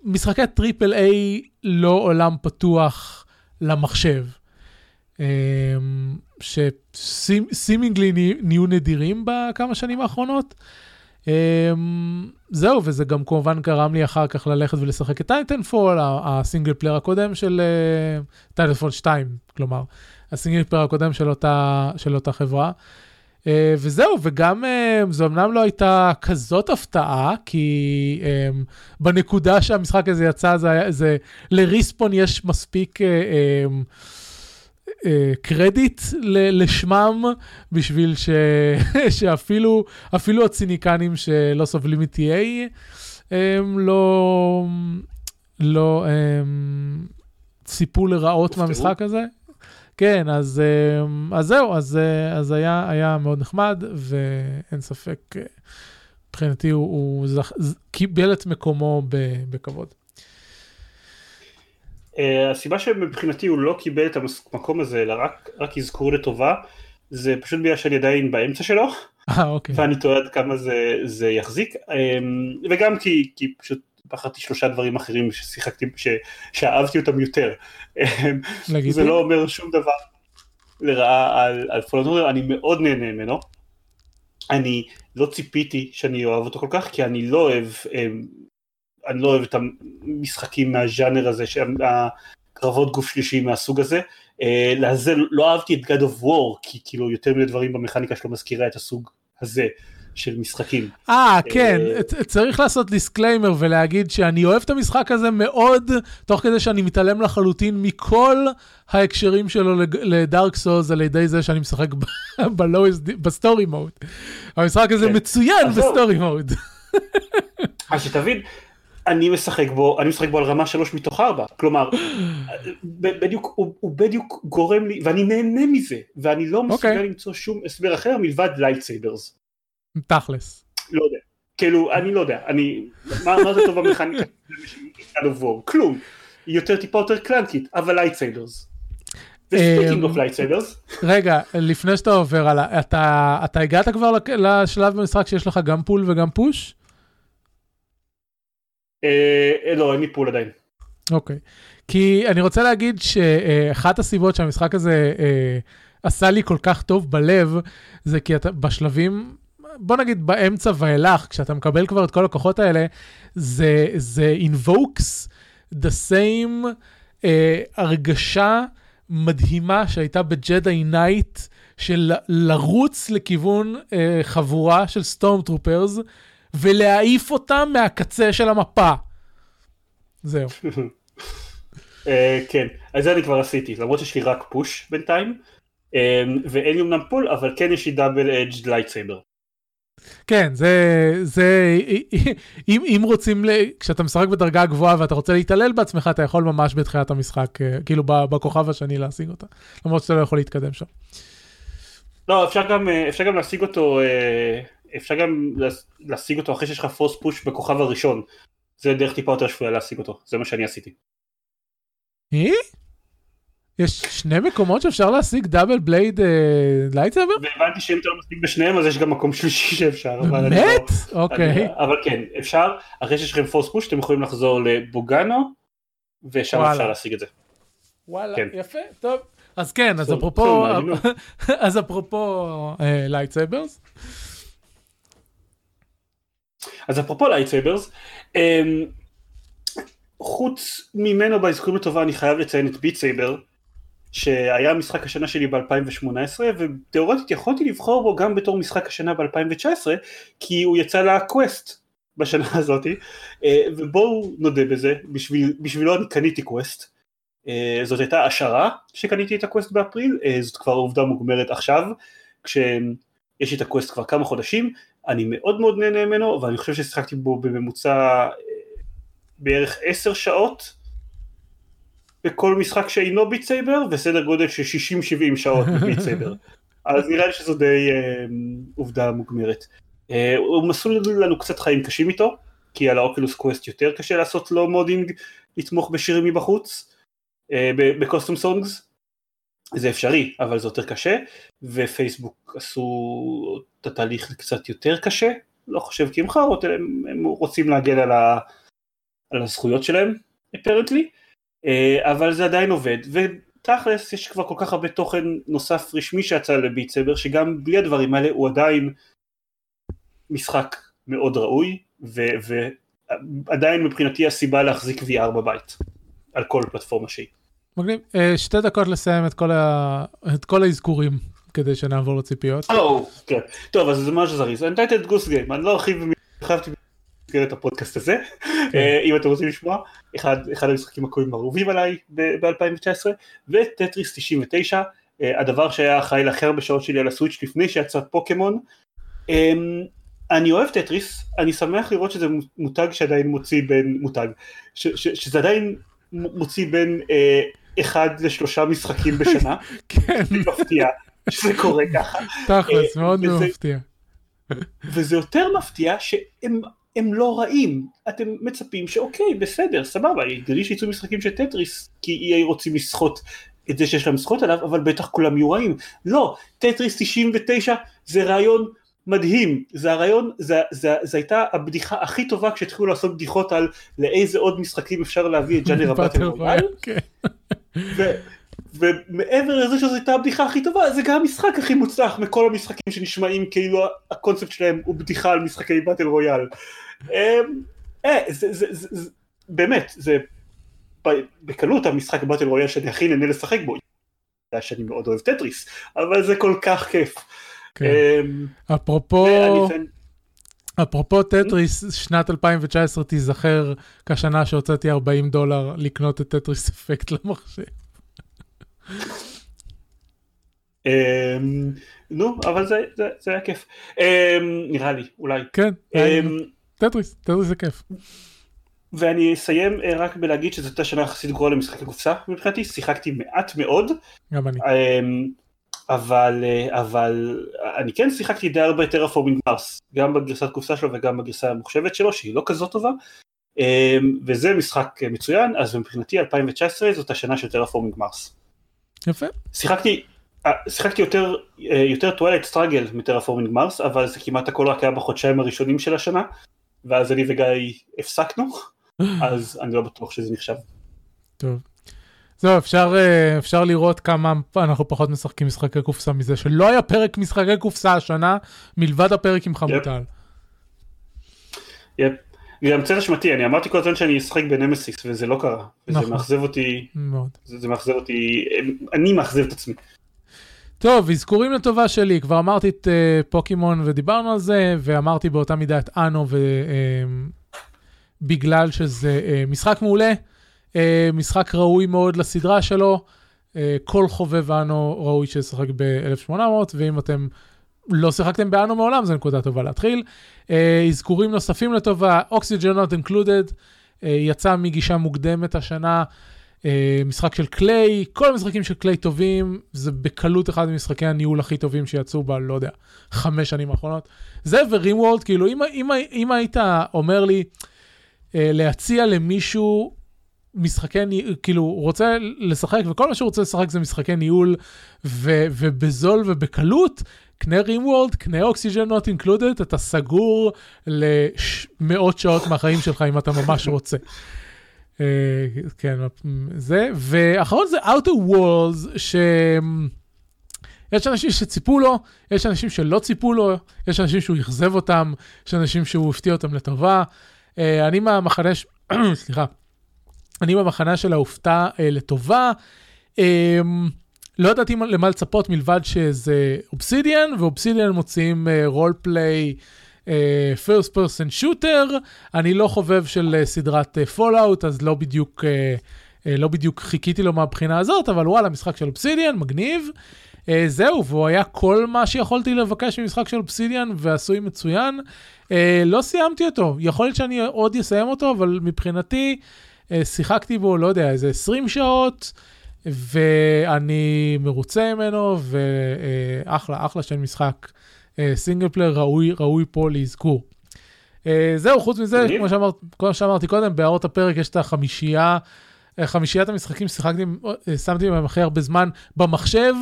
משחקי triple A לא עולם פתוח למחשב. שסינגלי נהיו נדירים בכמה שנים האחרונות. זהו, וזה גם כמובן גרם לי אחר כך ללכת ולשחק את Titanfall, ה single player הקודם של Titanfall 2, כלומר, ה single player הקודם של אותה, של אותה חברה. Uh, וזהו, וגם uh, זו אמנם לא הייתה כזאת הפתעה, כי um, בנקודה שהמשחק הזה יצא, זה, זה לריספון יש מספיק uh, um, קרדיט ל, לשמם, בשביל ש, <laughs> שאפילו אפילו הציניקנים שלא סובלים מ-TA, הם לא, לא um, ציפו לרעות מהמשחק הזה. כן, אז, אמ, אז זהו, אז, אה, אז היה, היה מאוד נחמד, ואין ספק, אה, מבחינתי הוא, הוא זכ, קיבל את מקומו בכבוד. Uh, הסיבה שמבחינתי הוא לא קיבל את המקום הזה, אלא רק, רק אזכור לטובה, זה פשוט בגלל שאני עדיין באמצע שלו, 아, אוקיי. ואני טועה עד כמה זה, זה יחזיק, um, וגם כי, כי פשוט בחרתי שלושה דברים אחרים ששיחקתי, ש, שאהבתי אותם יותר. זה לא אומר שום דבר לרעה על, על פולנורר, אני מאוד נהנה ממנו. אני לא ציפיתי שאני אוהב אותו כל כך, כי אני לא אוהב, אמ, אני לא אוהב את המשחקים מהז'אנר הזה, הקרבות גוף שלישי מהסוג הזה. אה, לזה לא אהבתי את God of War, כי כאילו יותר מיני דברים במכניקה שלו מזכירה את הסוג הזה. של משחקים. אה, כן, אה, צריך לעשות disclaimer ולהגיד שאני אוהב את המשחק הזה מאוד, תוך כדי שאני מתעלם לחלוטין מכל ההקשרים שלו ל Dark Souls על ידי זה שאני משחק ב story mode. <laughs> המשחק הזה כן. מצוין ב story mode. אז שתבין, אני משחק בו, אני משחק בו על רמה שלוש מתוך ארבע, כלומר, בדיוק, הוא, הוא בדיוק גורם לי, ואני נהנה מזה, ואני לא מסוגל okay. אוקיי. למצוא שום הסבר אחר מלבד lightsabers. תכלס. לא יודע, כאילו אני לא יודע, אני, מה, מה זה טוב במכניקה כלום, היא יותר טיפה יותר clunky ת, אבל אוף lightsabers. רגע, לפני שאתה עובר הלאה, אתה, אתה הגעת כבר לשלב במשחק שיש לך גם pull וגם push? אה, לא, אין לי pull עדיין. אוקיי, כי אני רוצה להגיד שאחת הסיבות שהמשחק הזה אה, עשה לי כל כך טוב בלב, זה כי אתה בשלבים בוא נגיד באמצע ואילך, כשאתה מקבל כבר את כל הכוחות האלה, זה, זה invokes the same uh, הרגשה מדהימה שהייתה ב Jedi Knight, של לרוץ לכיוון uh, חבורה של stormtroopers, ולהעיף אותם מהקצה של המפה. זהו. uh, כן, אז זה אני כבר עשיתי, למרות שיש לי רק push בינתיים, um, ואין לי אמנם pull, אבל כן יש לי double edge lightsaber. כן, זה, זה, אם, אם רוצים, כשאתה משחק בדרגה גבוהה ואתה רוצה להתעלל בעצמך, אתה יכול ממש בתחילת המשחק, אה, כאילו בכוכב השני להשיג אותה, למרות שאתה לא יכול להתקדם שם. לא, אפשר גם, אה, אפשר גם להשיג אותו, אה, אפשר גם להשיג אותו אחרי שיש לך פורס פוש בכוכב הראשון. זה דרך טיפה יותר שפויה להשיג אותו, זה מה שאני עשיתי. אה? יש שני מקומות שאפשר להשיג דאבל בלייד Lightsaber? והבנתי שאם אתה לא מספיק בשניהם אז יש גם מקום שלישי <laughs> שאפשר. באמת? לא- אוקיי. אבל כן, אפשר, אחרי שיש לכם Force push אתם יכולים לחזור לבוגאנו, ושם אפשר להשיג את זה. וואלה, כן. יפה, טוב. אז כן, אז אפרופו, <laughs> אז אפרופו לייטסאברס. אז אפרופו לייטסאברס, חוץ ממנו באזכורים לטובה אני חייב לציין את Beat Saber, שהיה משחק השנה שלי ב-2018 ותאורטית יכולתי לבחור בו גם בתור משחק השנה ב-2019 כי הוא יצא ל Quest בשנה <laughs> הזאת אה, ובואו נודה בזה בשביל, בשבילו אני קניתי Quest אה, זאת הייתה השערה שקניתי את ה Quest באפריל אה, זאת כבר עובדה מוגמרת עכשיו כשיש לי את ה Quest כבר כמה חודשים אני מאוד מאוד נהנה ממנו ואני חושב ששיחקתי בו בממוצע בערך עשר שעות בכל משחק שאינו Beat Saber וסדר גודל של 60-70 שעות <laughs> ב Beat Saber. אז נראה לי שזו די אה, עובדה מוגמרת. אה, הוא מסלול לנו קצת חיים קשים איתו, כי על ה Oculus Quest יותר קשה לעשות לו modding לתמוך בשירים מבחוץ, אה, ב custom songs. זה אפשרי, אבל זה יותר קשה, ופייסבוק עשו את התהליך קצת יותר קשה, לא חושב כי הם חרות, הם, הם רוצים להגן על, ה, על הזכויות שלהם, אפרנטלי, אה, אבל זה עדיין עובד, ותכלס יש כבר כל כך הרבה תוכן נוסף רשמי שיצא לביט סבר, שגם בלי הדברים האלה הוא עדיין משחק מאוד ראוי, ועדיין מבחינתי הסיבה להחזיק VR בבית, על כל פלטפורמה שהיא. מגניב. אה, שתי דקות לסיים את כל, ה... את כל האזכורים כדי שנעבור לציפיות. או, כן. טוב, אז זה ממש זריז. Untitled גוס גיים, אני לא ארחיב חייבתי במסגרת הפודקאסט הזה, כן. אה, אם אתם רוצים לשמוע, אחד, אחד המשחקים הקרובים אהובים עליי ב-2019, וטטריס 99, אה, הדבר שהיה אחראי להכי הרבה שעות שלי על הסוויץ' לפני שיצא פוקימון. אמ, אני אוהב טטריס, אני שמח לראות שזה מותג שעדיין מוציא בין, מותג, ש, ש, שזה עדיין מוציא בין אה, אחד לשלושה משחקים בשנה, <laughs> כן, מפתיע שזה קורה ככה. תכלס, אה, מאוד וזה- מפתיע. וזה יותר מפתיע שהם הם לא רעים, אתם מצפים שאוקיי בסדר סבבה, הגיוני שיצאו משחקים של טטריס כי EA רוצים לסחוט את זה שיש להם זכות עליו אבל בטח כולם יהיו רעים, לא, טטריס 99 זה רעיון מדהים, זה הרעיון, זה, זה, זה הייתה הבדיחה הכי טובה כשהתחילו לעשות בדיחות על לאיזה עוד משחקים אפשר להביא את ג'אנר <laughs> הבטל רויאל. ו- ומעבר לזה שזו הייתה הבדיחה הכי טובה זה גם המשחק הכי מוצלח מכל המשחקים שנשמעים כאילו הקונספט שלהם הוא בדיחה על משחקי באטל רויאל. אמ, אה, זה, זה, זה, זה, באמת זה בקלות המשחק באטל רויאל שאני הכי נהנה לשחק בו. שאני מאוד אוהב טטריס אבל זה כל כך כיף. כן. אמ, אפרופו, אפרופו טטריס, שנת 2019 תיזכר כשנה שהוצאתי 40 דולר לקנות את Tetris Effect <laughs> למחשב. אמ, נו אבל זה, היה כיף אמ, נראה לי אולי. כן, אמ, טטריס, טטריס זה כיף. ואני אסיים אה, רק בלהגיד שזו הייתה שנה יחסית גרועה למשחקי קופסה מבחינתי, שיחקתי מעט מאוד, גם אני. אבל, אה, אבל אני כן שיחקתי די הרבה Terraforming Mars, גם בגרסת קופסה שלו וגם בגרסה המוחשבת שלו, שהיא לא כזאת טובה, אמ, וזה משחק אה, מצוין, אז מבחינתי 2019 זאת השנה של Terraforming Mars. יפה. שיחקתי, אה, שיחקתי יותר, אה, יותר Twilight Struggle מ Terraforming Mars, אבל זה כמעט הכל רק היה בחודשיים הראשונים של השנה, ואז אני וגיא הפסקנו, <laughs> אז אני לא בטוח שזה נחשב. טוב. זהו, אפשר, אה, אפשר לראות כמה אנחנו פחות משחקים משחקי קופסה מזה, שלא היה פרק משחקי קופסה השנה, מלבד הפרק עם חמוטל. יפ. גם צל אשמתי, אני אמרתי כל הזמן שאני אשחק בנמסיס וזה לא קרה, וזה נכון. מאכזב אותי, מאוד. זה, זה מאכזב אותי, אני מאכזב את עצמי. טוב, אזכורים לטובה שלי, כבר אמרתי את uh, פוקימון ודיברנו על זה, ואמרתי באותה מידה את אנו, ובגלל שזה uh, משחק מעולה, uh, משחק ראוי מאוד לסדרה שלו, uh, כל חובב אנו ראוי שישחק ב-1800, ואם אתם לא שיחקתם באנו מעולם, זו נקודה טובה להתחיל. Uh, אזכורים נוספים לטובה, Oxygen Not Included, יצא מגישה מוקדמת השנה. Uh, משחק של קליי, כל המשחקים של קליי טובים, זה בקלות אחד ממשחקי הניהול הכי טובים שיצאו ב, לא יודע, חמש שנים האחרונות. זה ורימוולד, כאילו, אם, אם, אם היית אומר לי להציע למישהו משחקי ניהול, כאילו, הוא רוצה לשחק, וכל מה שהוא רוצה לשחק זה משחקי ניהול, ו, ובזול ובקלות, קנה רימוולד, קנה אוקסיג'ן נוט אינקלודד, אתה סגור למאות שעות מהחיים שלך אם אתה ממש רוצה. אה, כן, זה, ואחרון זה Outer Worlds, שיש אנשים שציפו לו, יש אנשים שלא ציפו לו, יש אנשים שהוא אכזב אותם, יש אנשים שהוא הפתיע אותם לטובה. אה, אני מהמחנה, <coughs> סליחה, אני במחנה של ההופתע אה, לטובה. אה, לא ידעתי מה- למה לצפות מלבד שזה אובסידיאן, ואובסידיאן מוציאים role play. First person shooter, אני לא חובב של אה, סדרת Fallout, אז לא בדיוק, אה, אה, לא בדיוק חיכיתי לו מהבחינה הזאת, אבל וואלה, משחק של אובסידיאן, מגניב. אה, זהו, והוא היה כל מה שיכולתי לבקש ממשחק של אובסידיאן, ועשוי מצוין. אה, לא סיימתי אותו, יכול להיות שאני עוד אסיים אותו, אבל מבחינתי, אה, שיחקתי בו, לא יודע, איזה 20 שעות, ואני מרוצה ממנו, ואחלה, אחלה של משחק. Single player ראוי, ראוי פה לאזכור. זהו, חוץ מזה, כמו, שאמר, כמו שאמרתי קודם, בהערות הפרק יש את החמישייה, חמישיית המשחקים ששיחקתי, שמתי בהם הכי הרבה זמן במחשב.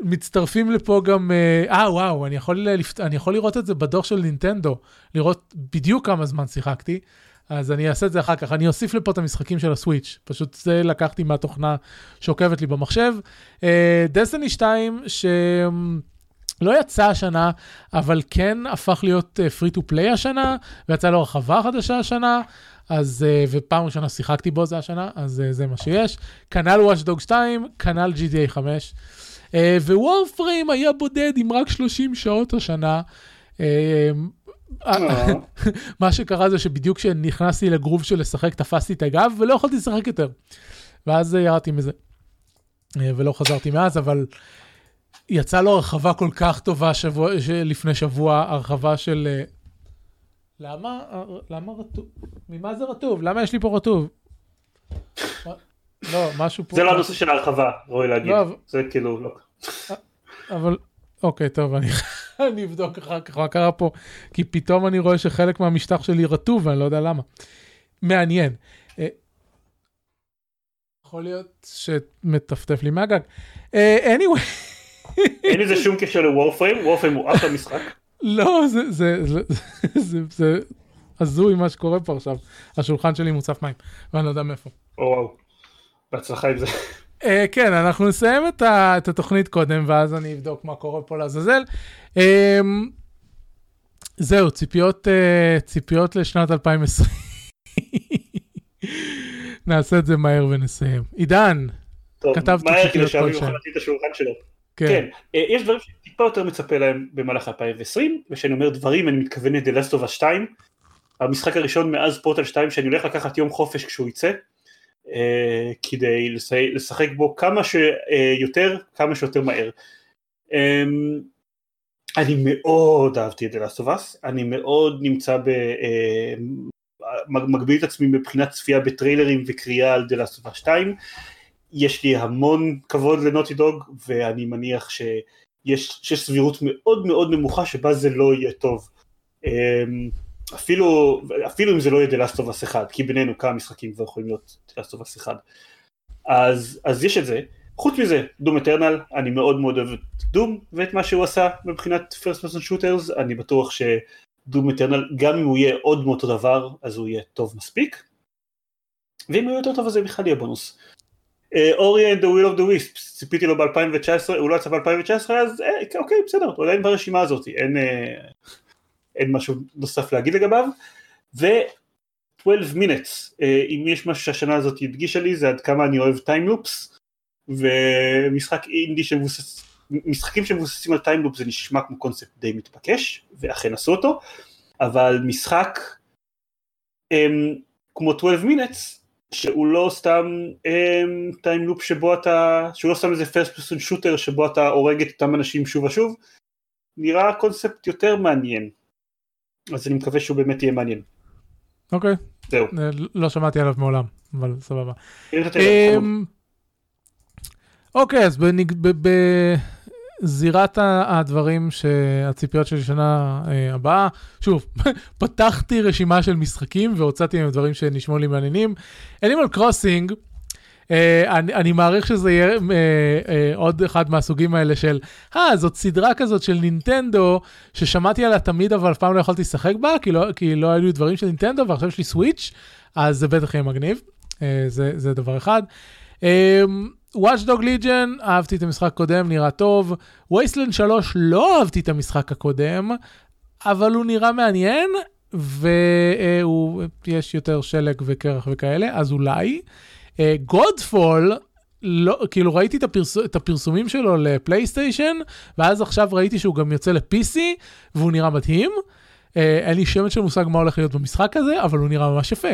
מצטרפים לפה גם, אה, אה וואו, אני יכול, לפת... אני יכול לראות את זה בדוח של נינטנדו, לראות בדיוק כמה זמן שיחקתי, אז אני אעשה את זה אחר כך. אני אוסיף לפה את המשחקים של הסוויץ', פשוט זה לקחתי מהתוכנה שעוקבת לי במחשב. דסטיני uh, 2, שלא יצא השנה, אבל כן הפך להיות פרי טו פליי השנה, ויצא לו הרחבה חדשה השנה. אז, uh, ופעם ראשונה שיחקתי בו זה השנה, אז uh, זה מה שיש. כנ"ל Dog 2, כנ"ל GTA 5. אה, ווורפריים היה בודד עם רק 30 שעות השנה. אה, <laughs> אה, מה שקרה זה שבדיוק כשנכנסתי לגרוב של לשחק תפסתי את הגב ולא יכולתי לשחק יותר. ואז ירדתי מזה. ולא חזרתי מאז, אבל יצא לו הרחבה כל כך טובה שבוע, לפני שבוע, הרחבה של... למה, למה רטוב? ממה זה רטוב? למה יש לי פה רטוב? לא, משהו פה... זה לא הנושא של ההרחבה, רואי להגיד. לא, זה כאילו לא. אבל, אוקיי, טוב, אני, <laughs> אני אבדוק אחר כך מה קרה פה, כי פתאום אני רואה שחלק מהמשטח שלי רטוב, ואני לא יודע למה. מעניין. אה, יכול להיות שמטפטף לי מהגג. אה, anyway. <laughs> אין לזה שום קשר לוורפריים, וורפריים הוא אחלה משחק. לא, זה, זה, זה, זה, זה הזוי מה שקורה פה עכשיו. השולחן שלי מוצף מים, ואני לא יודע מאיפה. או וואו. בהצלחה עם זה. Uh, כן, אנחנו נסיים את, ה, את התוכנית קודם, ואז אני אבדוק מה קורה פה לעזאזל. Uh, זהו, ציפיות, uh, ציפיות לשנת 2020. <laughs> נעשה את זה מהר ונסיים. עידן, טוב, כתבתי ציפיות כלשהן. מהר כדי את השולחן שלו. כן. כן, יש דברים שטיפה יותר מצפה להם במהלך 2020, וכשאני אומר דברים אני מתכוון ל-The Last of Us 2, המשחק הראשון מאז פורטל 2 שאני הולך לקחת יום חופש כשהוא יצא. אה, כדי לשחק בו כמה שיותר, כמה שיותר מהר. אמ, אני מאוד אהבתי את The אני מאוד נמצא ב... אה, מגביל את עצמי מבחינת צפייה בטריילרים וקריאה על The Last of Us 2. יש לי המון כבוד לנוטי דוג, ואני מניח שיש, שיש סבירות מאוד מאוד נמוכה שבה זה לא יהיה טוב. אמ, אפילו, אפילו אם זה לא יהיה The Last 1, כי בינינו כמה משחקים כבר יכולים להיות The Last 1. אז, אז יש את זה. חוץ מזה, דום אטרנל, אני מאוד מאוד אוהב את דום ואת מה שהוא עשה מבחינת First Person Shooters, אני בטוח שדום אטרנל, גם אם הוא יהיה עוד מאותו דבר, אז הוא יהיה טוב מספיק. ואם הוא יהיה יותר טוב אז זה בכלל יהיה בונוס. Ori and the Will of the ציפיתי לו ב-2019, הוא לא יצא ב-2019, אז אה, אוקיי, בסדר, הוא עדיין ברשימה הזאת, אין... אה, אין משהו נוסף להגיד לגביו, ו-12 minutes, אה, אם יש משהו שהשנה הזאת הדגישה לי זה עד כמה אני אוהב time loops, ומשחק אינדי שמבוסס, משחקים שמבוססים על time loop זה נשמע כמו קונספט די מתבקש, ואכן עשו אותו, אבל משחק um, כמו 12 minutes, שהוא לא סתם time loop um, שבו אתה, שהוא לא סתם איזה first person shooter שבו אתה הורג את אותם אנשים שוב ושוב, נראה קונספט יותר מעניין. אז אני מקווה שהוא באמת יהיה מעניין. אוקיי. זהו. אה, לא שמעתי עליו מעולם, אבל סבבה. אמ, אוקיי, אז בזירת הדברים שהציפיות שלי שנה אה, הבאה, שוב, <laughs> פתחתי רשימה של משחקים והוצאתי מהם דברים שנשמעו לי מעניינים. אנימל קרוסינג, אני, אני מעריך שזה יהיה uh, uh, עוד אחד מהסוגים האלה של, אה, זאת סדרה כזאת של נינטנדו, ששמעתי עליה תמיד, אבל אף פעם לא יכולתי לשחק בה, כי לא, כי לא היו לי דברים של נינטנדו, ועכשיו יש לי סוויץ', אז זה בטח יהיה מגניב. זה, זה דבר אחד. Dog Legion, אהבתי את המשחק הקודם, נראה טוב. Wasteland 3, לא אהבתי את המשחק הקודם, אבל הוא נראה מעניין, ויש יותר שלג וקרח וכאלה, אז אולי. גודפול, uh, לא, כאילו ראיתי את, הפרס, את הפרסומים שלו לפלייסטיישן, ואז עכשיו ראיתי שהוא גם יוצא ל-PC, והוא נראה מדהים. Uh, אין לי שמץ של מושג מה הולך להיות במשחק הזה, אבל הוא נראה ממש יפה.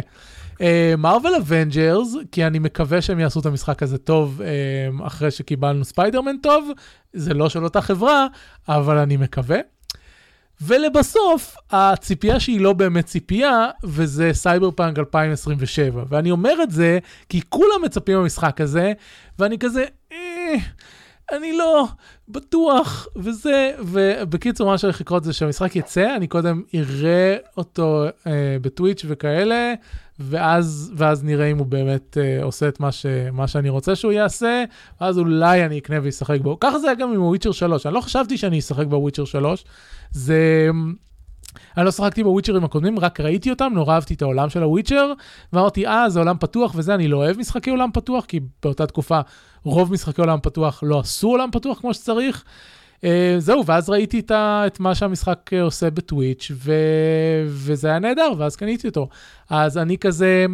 Marvel uh, Avengers, כי אני מקווה שהם יעשו את המשחק הזה טוב uh, אחרי שקיבלנו ספיידרמן טוב, זה לא של אותה חברה, אבל אני מקווה. ולבסוף, הציפייה שהיא לא באמת ציפייה, וזה סייבר פאנק 2027. ואני אומר את זה כי כולם מצפים במשחק הזה, ואני כזה, אה, אני לא בטוח, וזה, ובקיצור, מה שהולך לקרות זה שהמשחק יצא, אני קודם אראה אותו אה, ב Twitch וכאלה, ואז, ואז נראה אם הוא באמת אה, עושה את מה, ש, מה שאני רוצה שהוא יעשה, ואז אולי אני אקנה ואשחק בו. ככה זה היה גם עם הוויצ'ר 3, אני לא חשבתי שאני אשחק בוויצ'ר 3, זה... אני לא שחקתי בוויצ'רים הקודמים, רק ראיתי אותם, נורא אהבתי את העולם של הוויצ'ר, ואמרתי, אה, זה עולם פתוח וזה, אני לא אוהב משחקי עולם פתוח, כי באותה תקופה רוב משחקי עולם פתוח לא עשו עולם פתוח כמו שצריך. Uh, זהו, ואז ראיתי את, ה, את מה שהמשחק uh, עושה בטוויץ', ו, וזה היה נהדר, ואז קניתי אותו. אז אני כזה,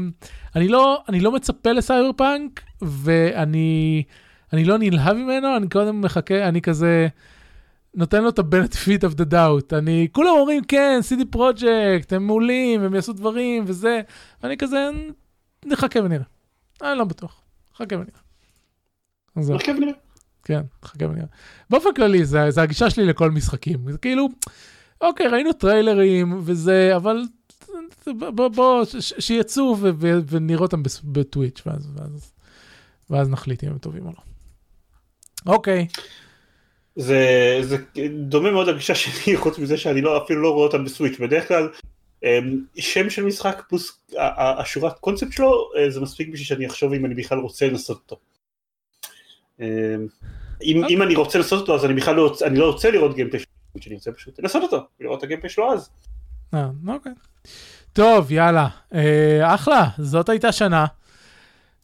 אני לא, אני לא מצפה לסייבר פאנק, ואני אני לא נלהב ממנו, אני קודם מחכה, אני כזה... נותן לו את ה-benefit of the doubt. אני, כולם אומרים, כן, CD פרויקט, הם מעולים, הם יעשו דברים וזה, ואני כזה, נחכה ונראה. אני לא בטוח, נחכה ונראה. נחכה ונראה. כן, נחכה ונראה. באופן כללי, זה, זה הגישה שלי לכל משחקים. זה כאילו, אוקיי, ראינו טריילרים וזה, אבל בוא, בוא, שיצאו ונראה אותם בטוויץ', ואז, ואז, ואז נחליט אם הם טובים או לא. אוקיי. זה, זה דומה מאוד לגישה שלי, <laughs> חוץ מזה שאני לא, אפילו לא רואה אותם בסוויץ', בדרך כלל אמ, שם של משחק פלוס השורת קונספט שלו, אה, זה מספיק בשביל שאני אחשוב אם אני בכלל רוצה לנסות אותו. אמ, אם, אם אני רוצה לעשות אותו אז אני בכלל לא, אני לא רוצה לראות גיימפלי שלו, שאני רוצה פשוט לנסות אותו, לראות את הגיימפלי שלו אז. אה, אוקיי. טוב, יאללה. אה, אחלה, זאת הייתה שנה.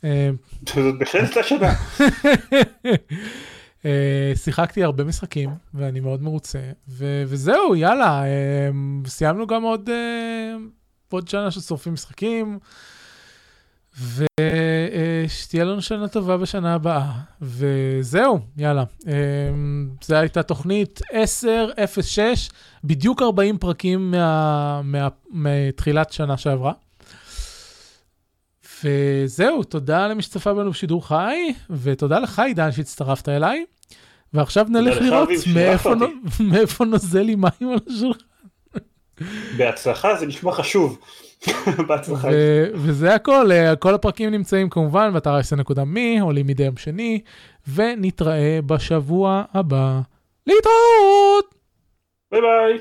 זאת בהחלט הייתה שנה. Uh, <laughs> שיחקתי הרבה משחקים ואני מאוד מרוצה ו- וזהו יאללה uh, סיימנו גם עוד uh, עוד שנה ששורפים משחקים ושתהיה לנו שנה טובה בשנה הבאה וזהו יאללה uh, זו הייתה תוכנית 1006 בדיוק 40 פרקים מה, מה, מתחילת שנה שעברה. וזהו, תודה למי שצפה בנו בשידור חי, ותודה לך עידן שהצטרפת אליי. ועכשיו נלך לראות מאיפה, מאיפה נוזל לי מים על השולחן. בהצלחה, זה נשמע חשוב. <laughs> בהצלחה. וזה הכל, אה, כל הפרקים נמצאים כמובן באתר אייסן.מי, עולים מדי יום שני, ונתראה בשבוע הבא. להתראות! ביי ביי.